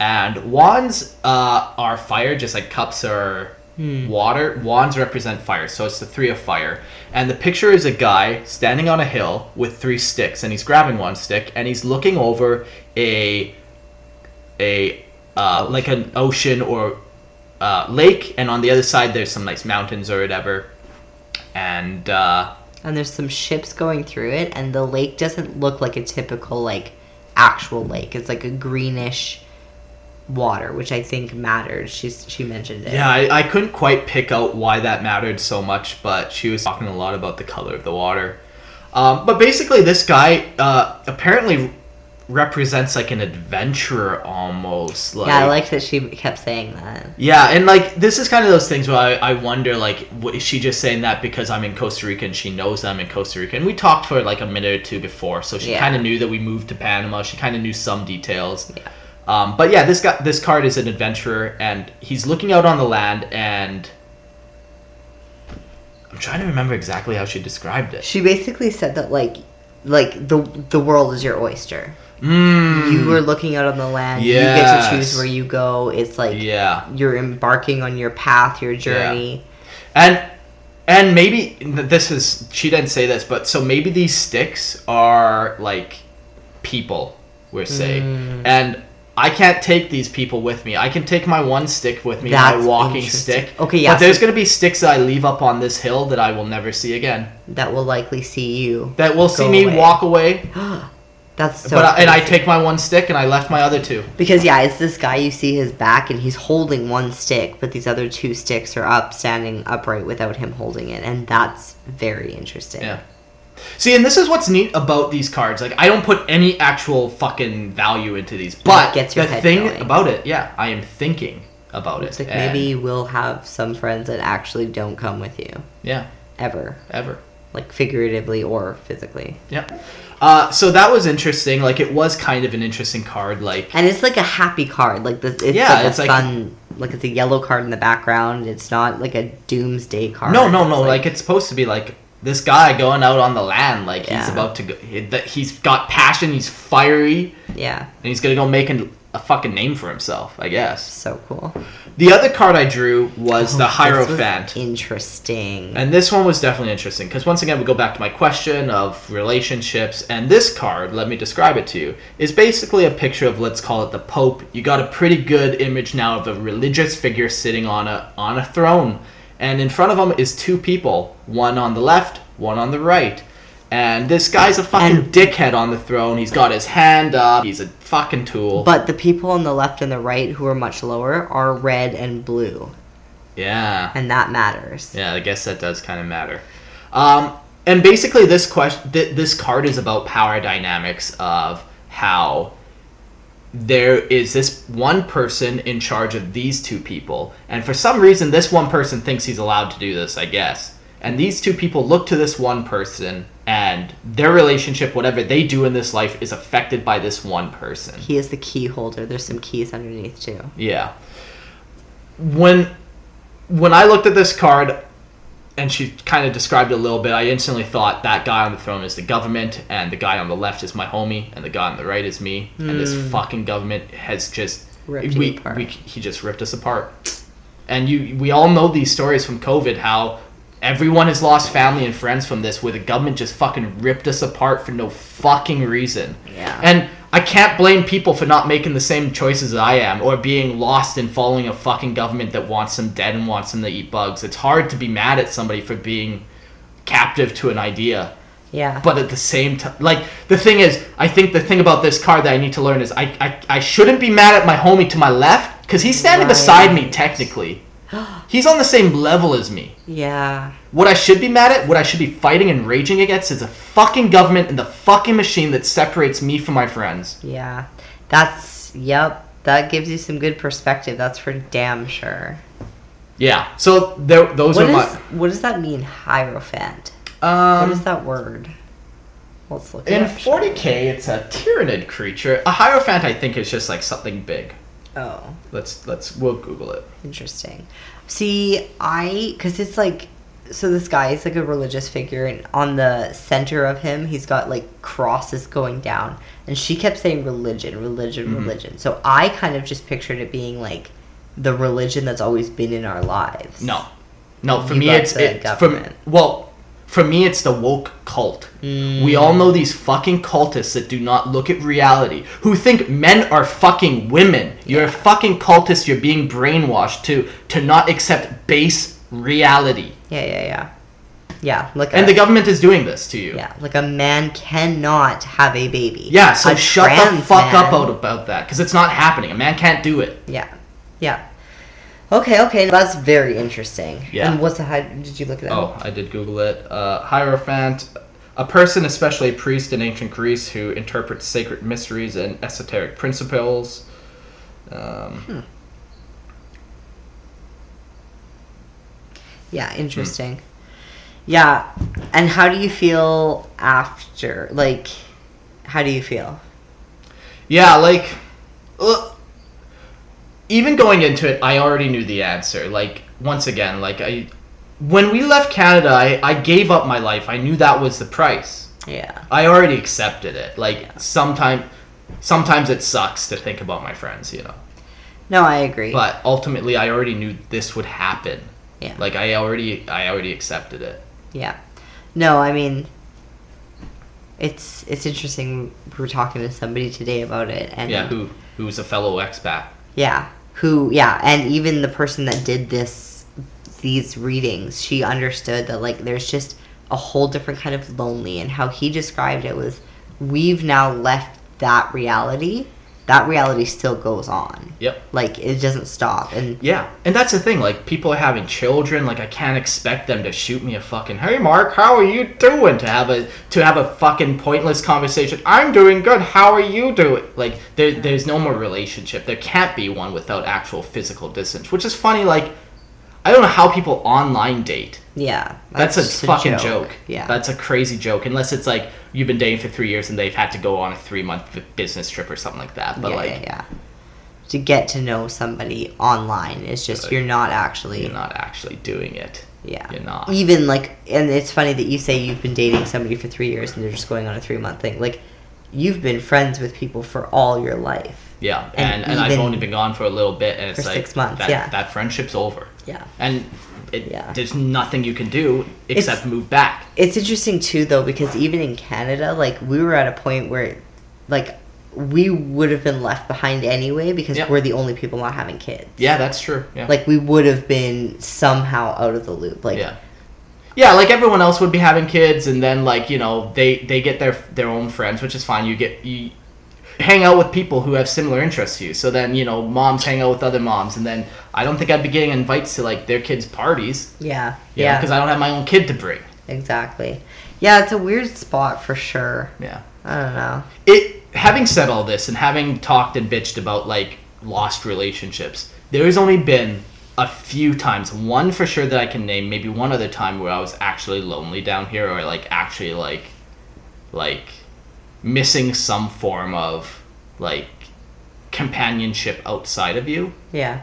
S2: And wands uh, are fire just like cups are water. Wands represent fire so it's the three of fire. And the picture is a guy standing on a hill with three sticks and he's grabbing one stick and he's looking over a a uh, like an ocean or uh, lake, and on the other side there's some nice mountains or whatever. And uh,
S1: And there's some ships going through it, and the lake doesn't look like a typical like actual lake. It's like a greenish water, which I think mattered. She's she mentioned it.
S2: yeah, I, I couldn't quite pick out why that mattered so much, but she was talking a lot about the color of the water. Um, but basically, this guy uh, apparently represents like an adventurer almost. Like,
S1: yeah, I like that she kept saying that.
S2: Yeah, and like this is kind of those things where I, I wonder like what, is she just saying that because I'm in Costa Rica and she knows I'm in Costa Rica and we talked for like a minute or two before, so she
S1: Yeah.
S2: kind of knew that we moved to Panama. She kind of knew some details.
S1: Yeah.
S2: Um, but yeah, this guy this card is an adventurer and he's looking out on the land and I'm trying to remember exactly how she described it.
S1: She basically said that like like the the world is your oyster.
S2: Mm,
S1: You are looking out on the land. You get to choose where you go. It's like
S2: yeah.
S1: you're embarking on your path, your journey.
S2: And and maybe this is she didn't say this, but so maybe these sticks are like people, we're saying.
S1: Mm.
S2: And I can't take these people with me. I can take my one stick with me,
S1: That's
S2: my walking stick.
S1: Okay, yeah,
S2: But there's gonna be sticks that I leave up on this hill that I will never see again.
S1: That will likely see you.
S2: That will see me
S1: away.
S2: walk away. [gasps] [gasps]
S1: That's so.
S2: but I, and I take my one stick and I left my other two.
S1: because yeah, it's this guy. You see his back, and he's holding one stick, but these other two sticks are up, standing upright without him holding it, and that's very interesting.
S2: Yeah. See, and this is what's neat about these cards. Like, I don't put any actual fucking value into these, but the thing
S1: going.
S2: about it, yeah, I am thinking about
S1: It's
S2: it.
S1: like maybe we'll have some friends that actually don't come with you
S2: yeah,
S1: ever,
S2: ever.
S1: like figuratively or physically.
S2: Yeah. Uh, so that was interesting. Like, it was kind of an interesting card. Like,
S1: And it's like a happy card. Like the it's
S2: Yeah,
S1: like
S2: it's
S1: a
S2: like-
S1: sun. Like it's a yellow card in the background. It's not like a doomsday card.
S2: no, no, no.
S1: It's
S2: Like, it's supposed to be like this guy going out on the land. Like, he's about to go. He, that he's got passion. He's fiery,
S1: yeah,
S2: and he's gonna go make an, a fucking name for himself. I guess.
S1: so cool.
S2: The other card I drew was oh, the
S1: Oh, was
S2: Hierophant.
S1: Interesting.
S2: And this one was definitely interesting because once again we go back to my question of relationships and this card, let me describe it to you, is basically a picture of let's call it the Pope. You got a pretty good image now of a religious figure sitting on a on a throne. And in front of him is two people, one on the left, one on the right. And this guy's a fucking
S1: And-
S2: dickhead on the throne. He's got his hand up. He's a fucking tool.
S1: but the people on the left and the right who are much lower are red and blue,
S2: yeah.
S1: and that matters.
S2: Yeah, I guess that does kind of matter. Um, and basically, this question, th- this card is about power dynamics of how there is this one person in charge of these two people, and for some reason, this one person thinks he's allowed to do this. I guess, and these two people look to this one person, and their relationship, whatever they do in this life, is affected by this one person.
S1: He is the key holder. There's some keys underneath too.
S2: Yeah. When when I looked at this card and she kind of described it a little bit, I instantly thought that guy on the throne is the government and the guy on the left is my homie and the guy on the right is me and this fucking government has just
S1: Hmm. Ripped
S2: we,
S1: apart.
S2: we he just ripped us apart. And you we all know these stories from COVID how everyone has lost family and friends from this where the government just fucking ripped us apart for no fucking reason.
S1: Yeah.
S2: And I can't blame people for not making the same choices that I am or being lost in following a fucking government that wants them dead and wants them to eat bugs. It's hard to be mad at somebody for being captive to an idea.
S1: Yeah.
S2: But at the same time, like, the thing is, I think the thing about this card that I need to learn is I, I, I shouldn't be mad at my homie to my left because he's standing beside me technically. [gasps] He's on the same level as me.
S1: yeah.
S2: What I should be mad at, what I should be fighting and raging against is a fucking government and the fucking machine that separates me from my friends.
S1: Yeah. That's yep. That gives you some good perspective. That's for damn sure.
S2: Yeah. So there, those
S1: What
S2: are
S1: is what does that mean, hierophant?
S2: my.
S1: what
S2: Um,
S1: is that word? Let's look
S2: in
S1: it up.
S2: 40k, it's a Tyranid creature. A hierophant, I think, is just like something big.
S1: Oh,
S2: Let's let's we'll Google it.
S1: interesting. See, I because it's like so this guy is like a religious figure and on the center of him he's got like crosses going down and she kept saying religion religion
S2: Mhm.
S1: religion so i kind of just pictured it being like the religion that's always been in our lives
S2: No, no. For
S1: You
S2: me, it's from
S1: government.
S2: well. For me, it's the woke cult.
S1: Mm.
S2: We all know these fucking cultists that do not look at reality, who think men are fucking women. You're a fucking cultist. You're being brainwashed to to not accept base reality,
S1: yeah yeah yeah yeah like
S2: and
S1: a,
S2: the government is doing this to you.
S1: yeah like a man cannot have a baby
S2: Yeah, so
S1: A
S2: shut the fuck up
S1: man-
S2: out about that, because it's not happening. A man can't do it.
S1: Yeah, yeah. Okay, okay, that's very interesting.
S2: Yeah.
S1: And what's the how did you look at that?
S2: Oh, I did Google it. Uh, Hierophant. a person, especially a priest in ancient Greece, who interprets sacred mysteries and esoteric principles. Um,
S1: Yeah, interesting. Yeah, and how do you feel after? Like, how do you feel?
S2: Yeah, like, uh, even going into it, I already knew the answer. Like, once again, like I, when we left Canada, I, I gave up my life. I knew that was the price.
S1: Yeah.
S2: I already accepted it. Like, sometime, sometimes it sucks to think about my friends, you know.
S1: No, I agree.
S2: But ultimately, I already knew this would happen.
S1: Yeah.
S2: Like, I already, I already accepted it.
S1: Yeah. No, I mean it's it's interesting we were talking to somebody today about it and
S2: Yeah, who, who's a fellow expat.
S1: Yeah, who yeah, and even the person that did this these readings, she understood that like there's just a whole different kind of lonely and how he described it was we've now left that reality. That reality still goes on.
S2: Yep.
S1: Like it doesn't stop and
S2: Yeah, and that's the thing. Like, people are having children. Like, I can't expect them to shoot me a fucking "Hey, Mark, how are you doing?" to have a to have a fucking pointless conversation. I'm doing good. How are you doing? Like, there, there's no more relationship. There can't be one without actual physical distance. Which is funny. Like, I don't know how people online date.
S1: Yeah.
S2: That's,
S1: just
S2: a fucking joke.
S1: Yeah.
S2: That's a crazy joke. Unless it's like you've been dating for three years and they've had to go on a three month business trip or something like that. But
S1: yeah,
S2: like,
S1: yeah, yeah. To get to know somebody online is just
S2: Like,
S1: you're not actually
S2: you're not actually doing it.
S1: yeah.
S2: You're not.
S1: Even like and it's funny that you say you've been dating somebody for 3 years and they're just going on a 3 month thing. Like you've been friends with people for all your life.
S2: Yeah,
S1: And
S2: and, and, I've only been gone for a little bit, and it's
S1: for
S2: like
S1: six months,
S2: That,
S1: yeah.
S2: that friendship's over,
S1: Yeah.
S2: and it,
S1: Yeah.
S2: there's nothing you can do except move back.
S1: It's interesting too though because even in Canada like we were at a point where like we would have been left behind anyway because
S2: Yeah.
S1: we're the only people not having kids.
S2: Yeah, that's true. Yeah,
S1: Like we would have been somehow out of the loop. Like
S2: yeah, yeah. Like everyone else would be having kids, and then like you know they they get their their own friends, which is fine. You get you hang out with people who have similar interests to you. So then you know moms hang out with other moms, and then I don't think I'd be getting invites to like their kids' parties.
S1: yeah.
S2: Yeah, because I don't have my own kid to bring.
S1: Exactly. Yeah, it's a weird spot for sure.
S2: Yeah.
S1: I don't know.
S2: it having said all this and having talked and bitched about like lost relationships there has only been a few times one for sure that i can name maybe one other time where i was actually lonely down here or like actually like like missing some form of like companionship outside of you
S1: Yeah.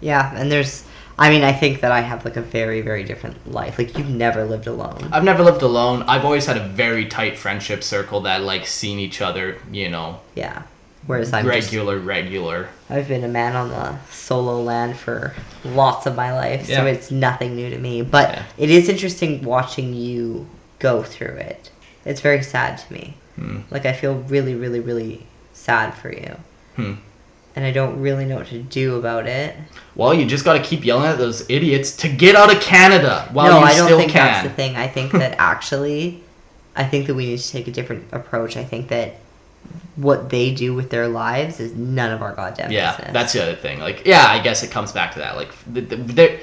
S1: Yeah, and there's I mean, I think that I have like a very, very different life. Like you've never lived alone.
S2: i've never lived alone i've always had a very tight friendship circle that like seen each other you know
S1: Yeah. Whereas I'm just,
S2: regular regular
S1: I've been a man on the solo land for lots of my life, so it's nothing new to me. But
S2: Yeah.
S1: it is interesting watching you go through it. It's very sad to me.
S2: Hmm.
S1: Like I feel really, really, really sad for you.
S2: Hmm.
S1: And I don't really know what to do about it.
S2: Well, you just got to keep yelling at those idiots to get out of Canada while
S1: no,
S2: you
S1: I don't
S2: still
S1: think
S2: can.
S1: that's the thing. I think that [laughs] actually, I think that we need to take a different approach. I think that what they do with their lives is none of our goddamn
S2: yeah,
S1: business.
S2: that's the other thing. Like, yeah, I guess it comes back to that. Like, the, the, the-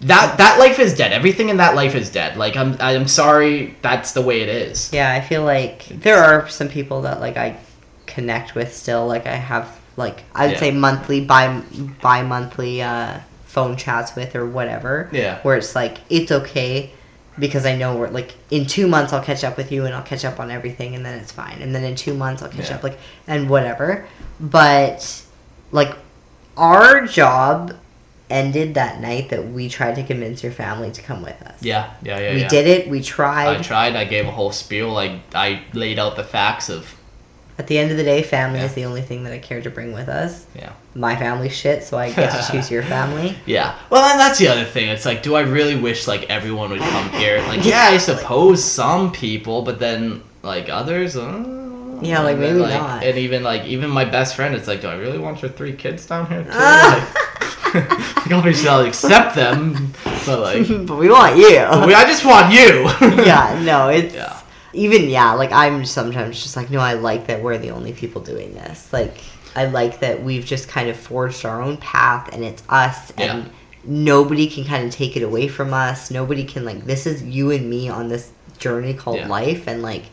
S2: that that life is dead. Everything in that life is dead. Like, I'm I'm sorry, that's the way it is.
S1: yeah. I feel like there are some people that like I connect with still. Like I have like I'd
S2: Yeah.
S1: say monthly, bi bi monthly uh, phone chats with or whatever.
S2: Yeah.
S1: Where it's like it's okay because I know we're like in two months I'll catch up with you and I'll catch up on everything and then it's fine. And then in two months I'll catch
S2: Yeah.
S1: up like and whatever. But like our job ended that night that we tried to convince your family to come with us.
S2: Yeah, yeah, yeah.
S1: we
S2: yeah.
S1: did it. We tried.
S2: I
S1: tried.
S2: I gave a whole spiel. Like, I laid out the facts of
S1: At the end of the day, family
S2: Yeah.
S1: is the only thing that I care to bring with us.
S2: yeah.
S1: My family's shit, so I get to choose your family. [laughs]
S2: Yeah. Well, and that's the other thing. It's like, do I really wish like everyone would come here? Like, yeah, I suppose some people, but then like others. Uh,
S1: Yeah, like, maybe
S2: like,
S1: not.
S2: And even like even my best friend, it's like, do I really want your three kids down here too?
S1: Ah. [laughs]
S2: like, obviously, I'll accept them, but like, [laughs]
S1: but we want you.
S2: we, I just want you. [laughs]
S1: yeah, no, it's
S2: Yeah.
S1: even yeah. Like I'm sometimes just like, no, I like that we're the only people doing this. Like I like that we've just kind of forged our own path, and it's us, and nobody can kind of take it away from us. Nobody can like this is you and me on this journey called
S2: Yeah.
S1: life, and like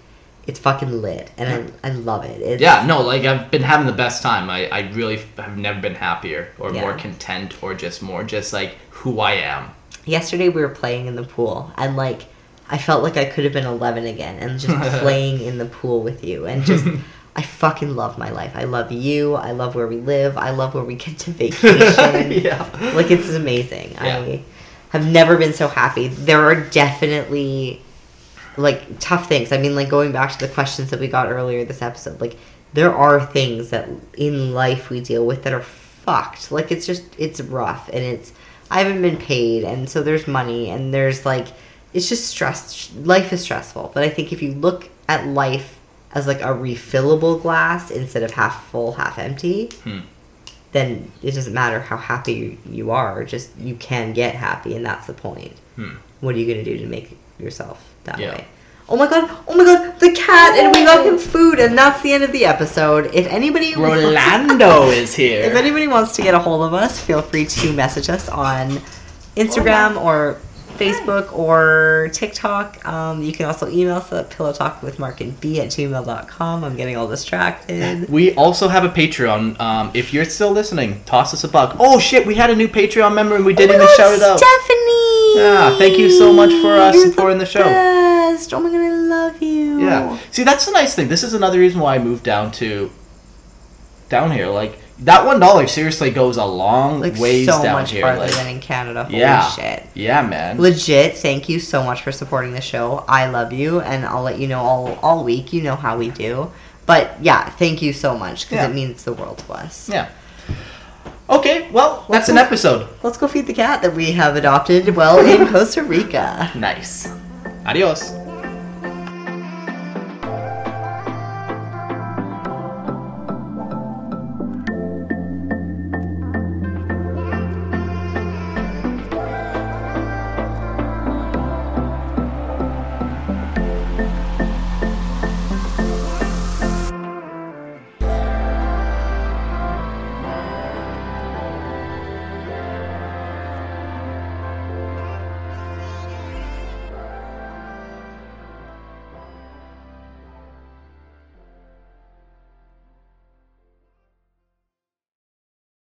S1: it's fucking lit, and I I love it. It's,
S2: Yeah, no, like I've been having the best time. I, I really have never been happier or
S1: Yeah.
S2: more content or just more just like who I am.
S1: Yesterday we were playing in the pool, and like I felt like I could have been eleven again, and just [laughs] playing in the pool with you, and just. [laughs] I fucking love my life. I love you. I love where we live. I love where we get to [laughs] vacation.
S2: yeah.
S1: Like it's amazing.
S2: Yeah.
S1: I have never been so happy. There are definitely like tough things. I mean, like going back to the questions that we got earlier this episode, like there are things that in life we deal with that are fucked. Like it's just it's rough and it's I haven't been paid and so there's money and there's like it's just stress life is stressful. But I think if you look at life as like a refillable glass instead of half full, half empty,
S2: Hmm.
S1: then it doesn't matter how happy you are. Just you can get happy, and that's the point.
S2: Hmm.
S1: What are you gonna do to make yourself that
S2: Yeah.
S1: way? Oh my god! Oh my god! The cat, and we got him food, and that's the end of the episode. If anybody
S2: Rolando [laughs] is here.
S1: if anybody wants to get a hold of us, feel free to message us on Instagram or Facebook or TikTok. Um, you can also email us at pillow talk with mark and b at gmail.com. I'm getting all distracted.
S2: We also have a Patreon. Um, if you're still listening, toss us a buck. Oh shit, we had a new Patreon member and we didn't even shout it out.
S1: Stephanie!
S2: Yeah, thank you so much for, uh,
S1: You're
S2: supporting the show.
S1: Best. Oh my god, I love you.
S2: Yeah. See, that's the nice thing. This is another reason why I moved down to down here. Like that one dollar seriously goes a long
S1: Like
S2: ways
S1: so
S2: down
S1: much
S2: here.
S1: farther
S2: like,
S1: than in Canada. Holy
S2: yeah,
S1: shit.
S2: yeah, man.
S1: Legit, thank you so much for supporting the show. I love you, and I'll let you know all all week. You know how we do, but yeah, thank you so much because
S2: Yeah.
S1: it means the world to us.
S2: Yeah. Okay, well, that's an
S1: go-
S2: episode.
S1: Let's go feed the cat that we have adopted well in [laughs] Costa Rica.
S2: Nice. Adios.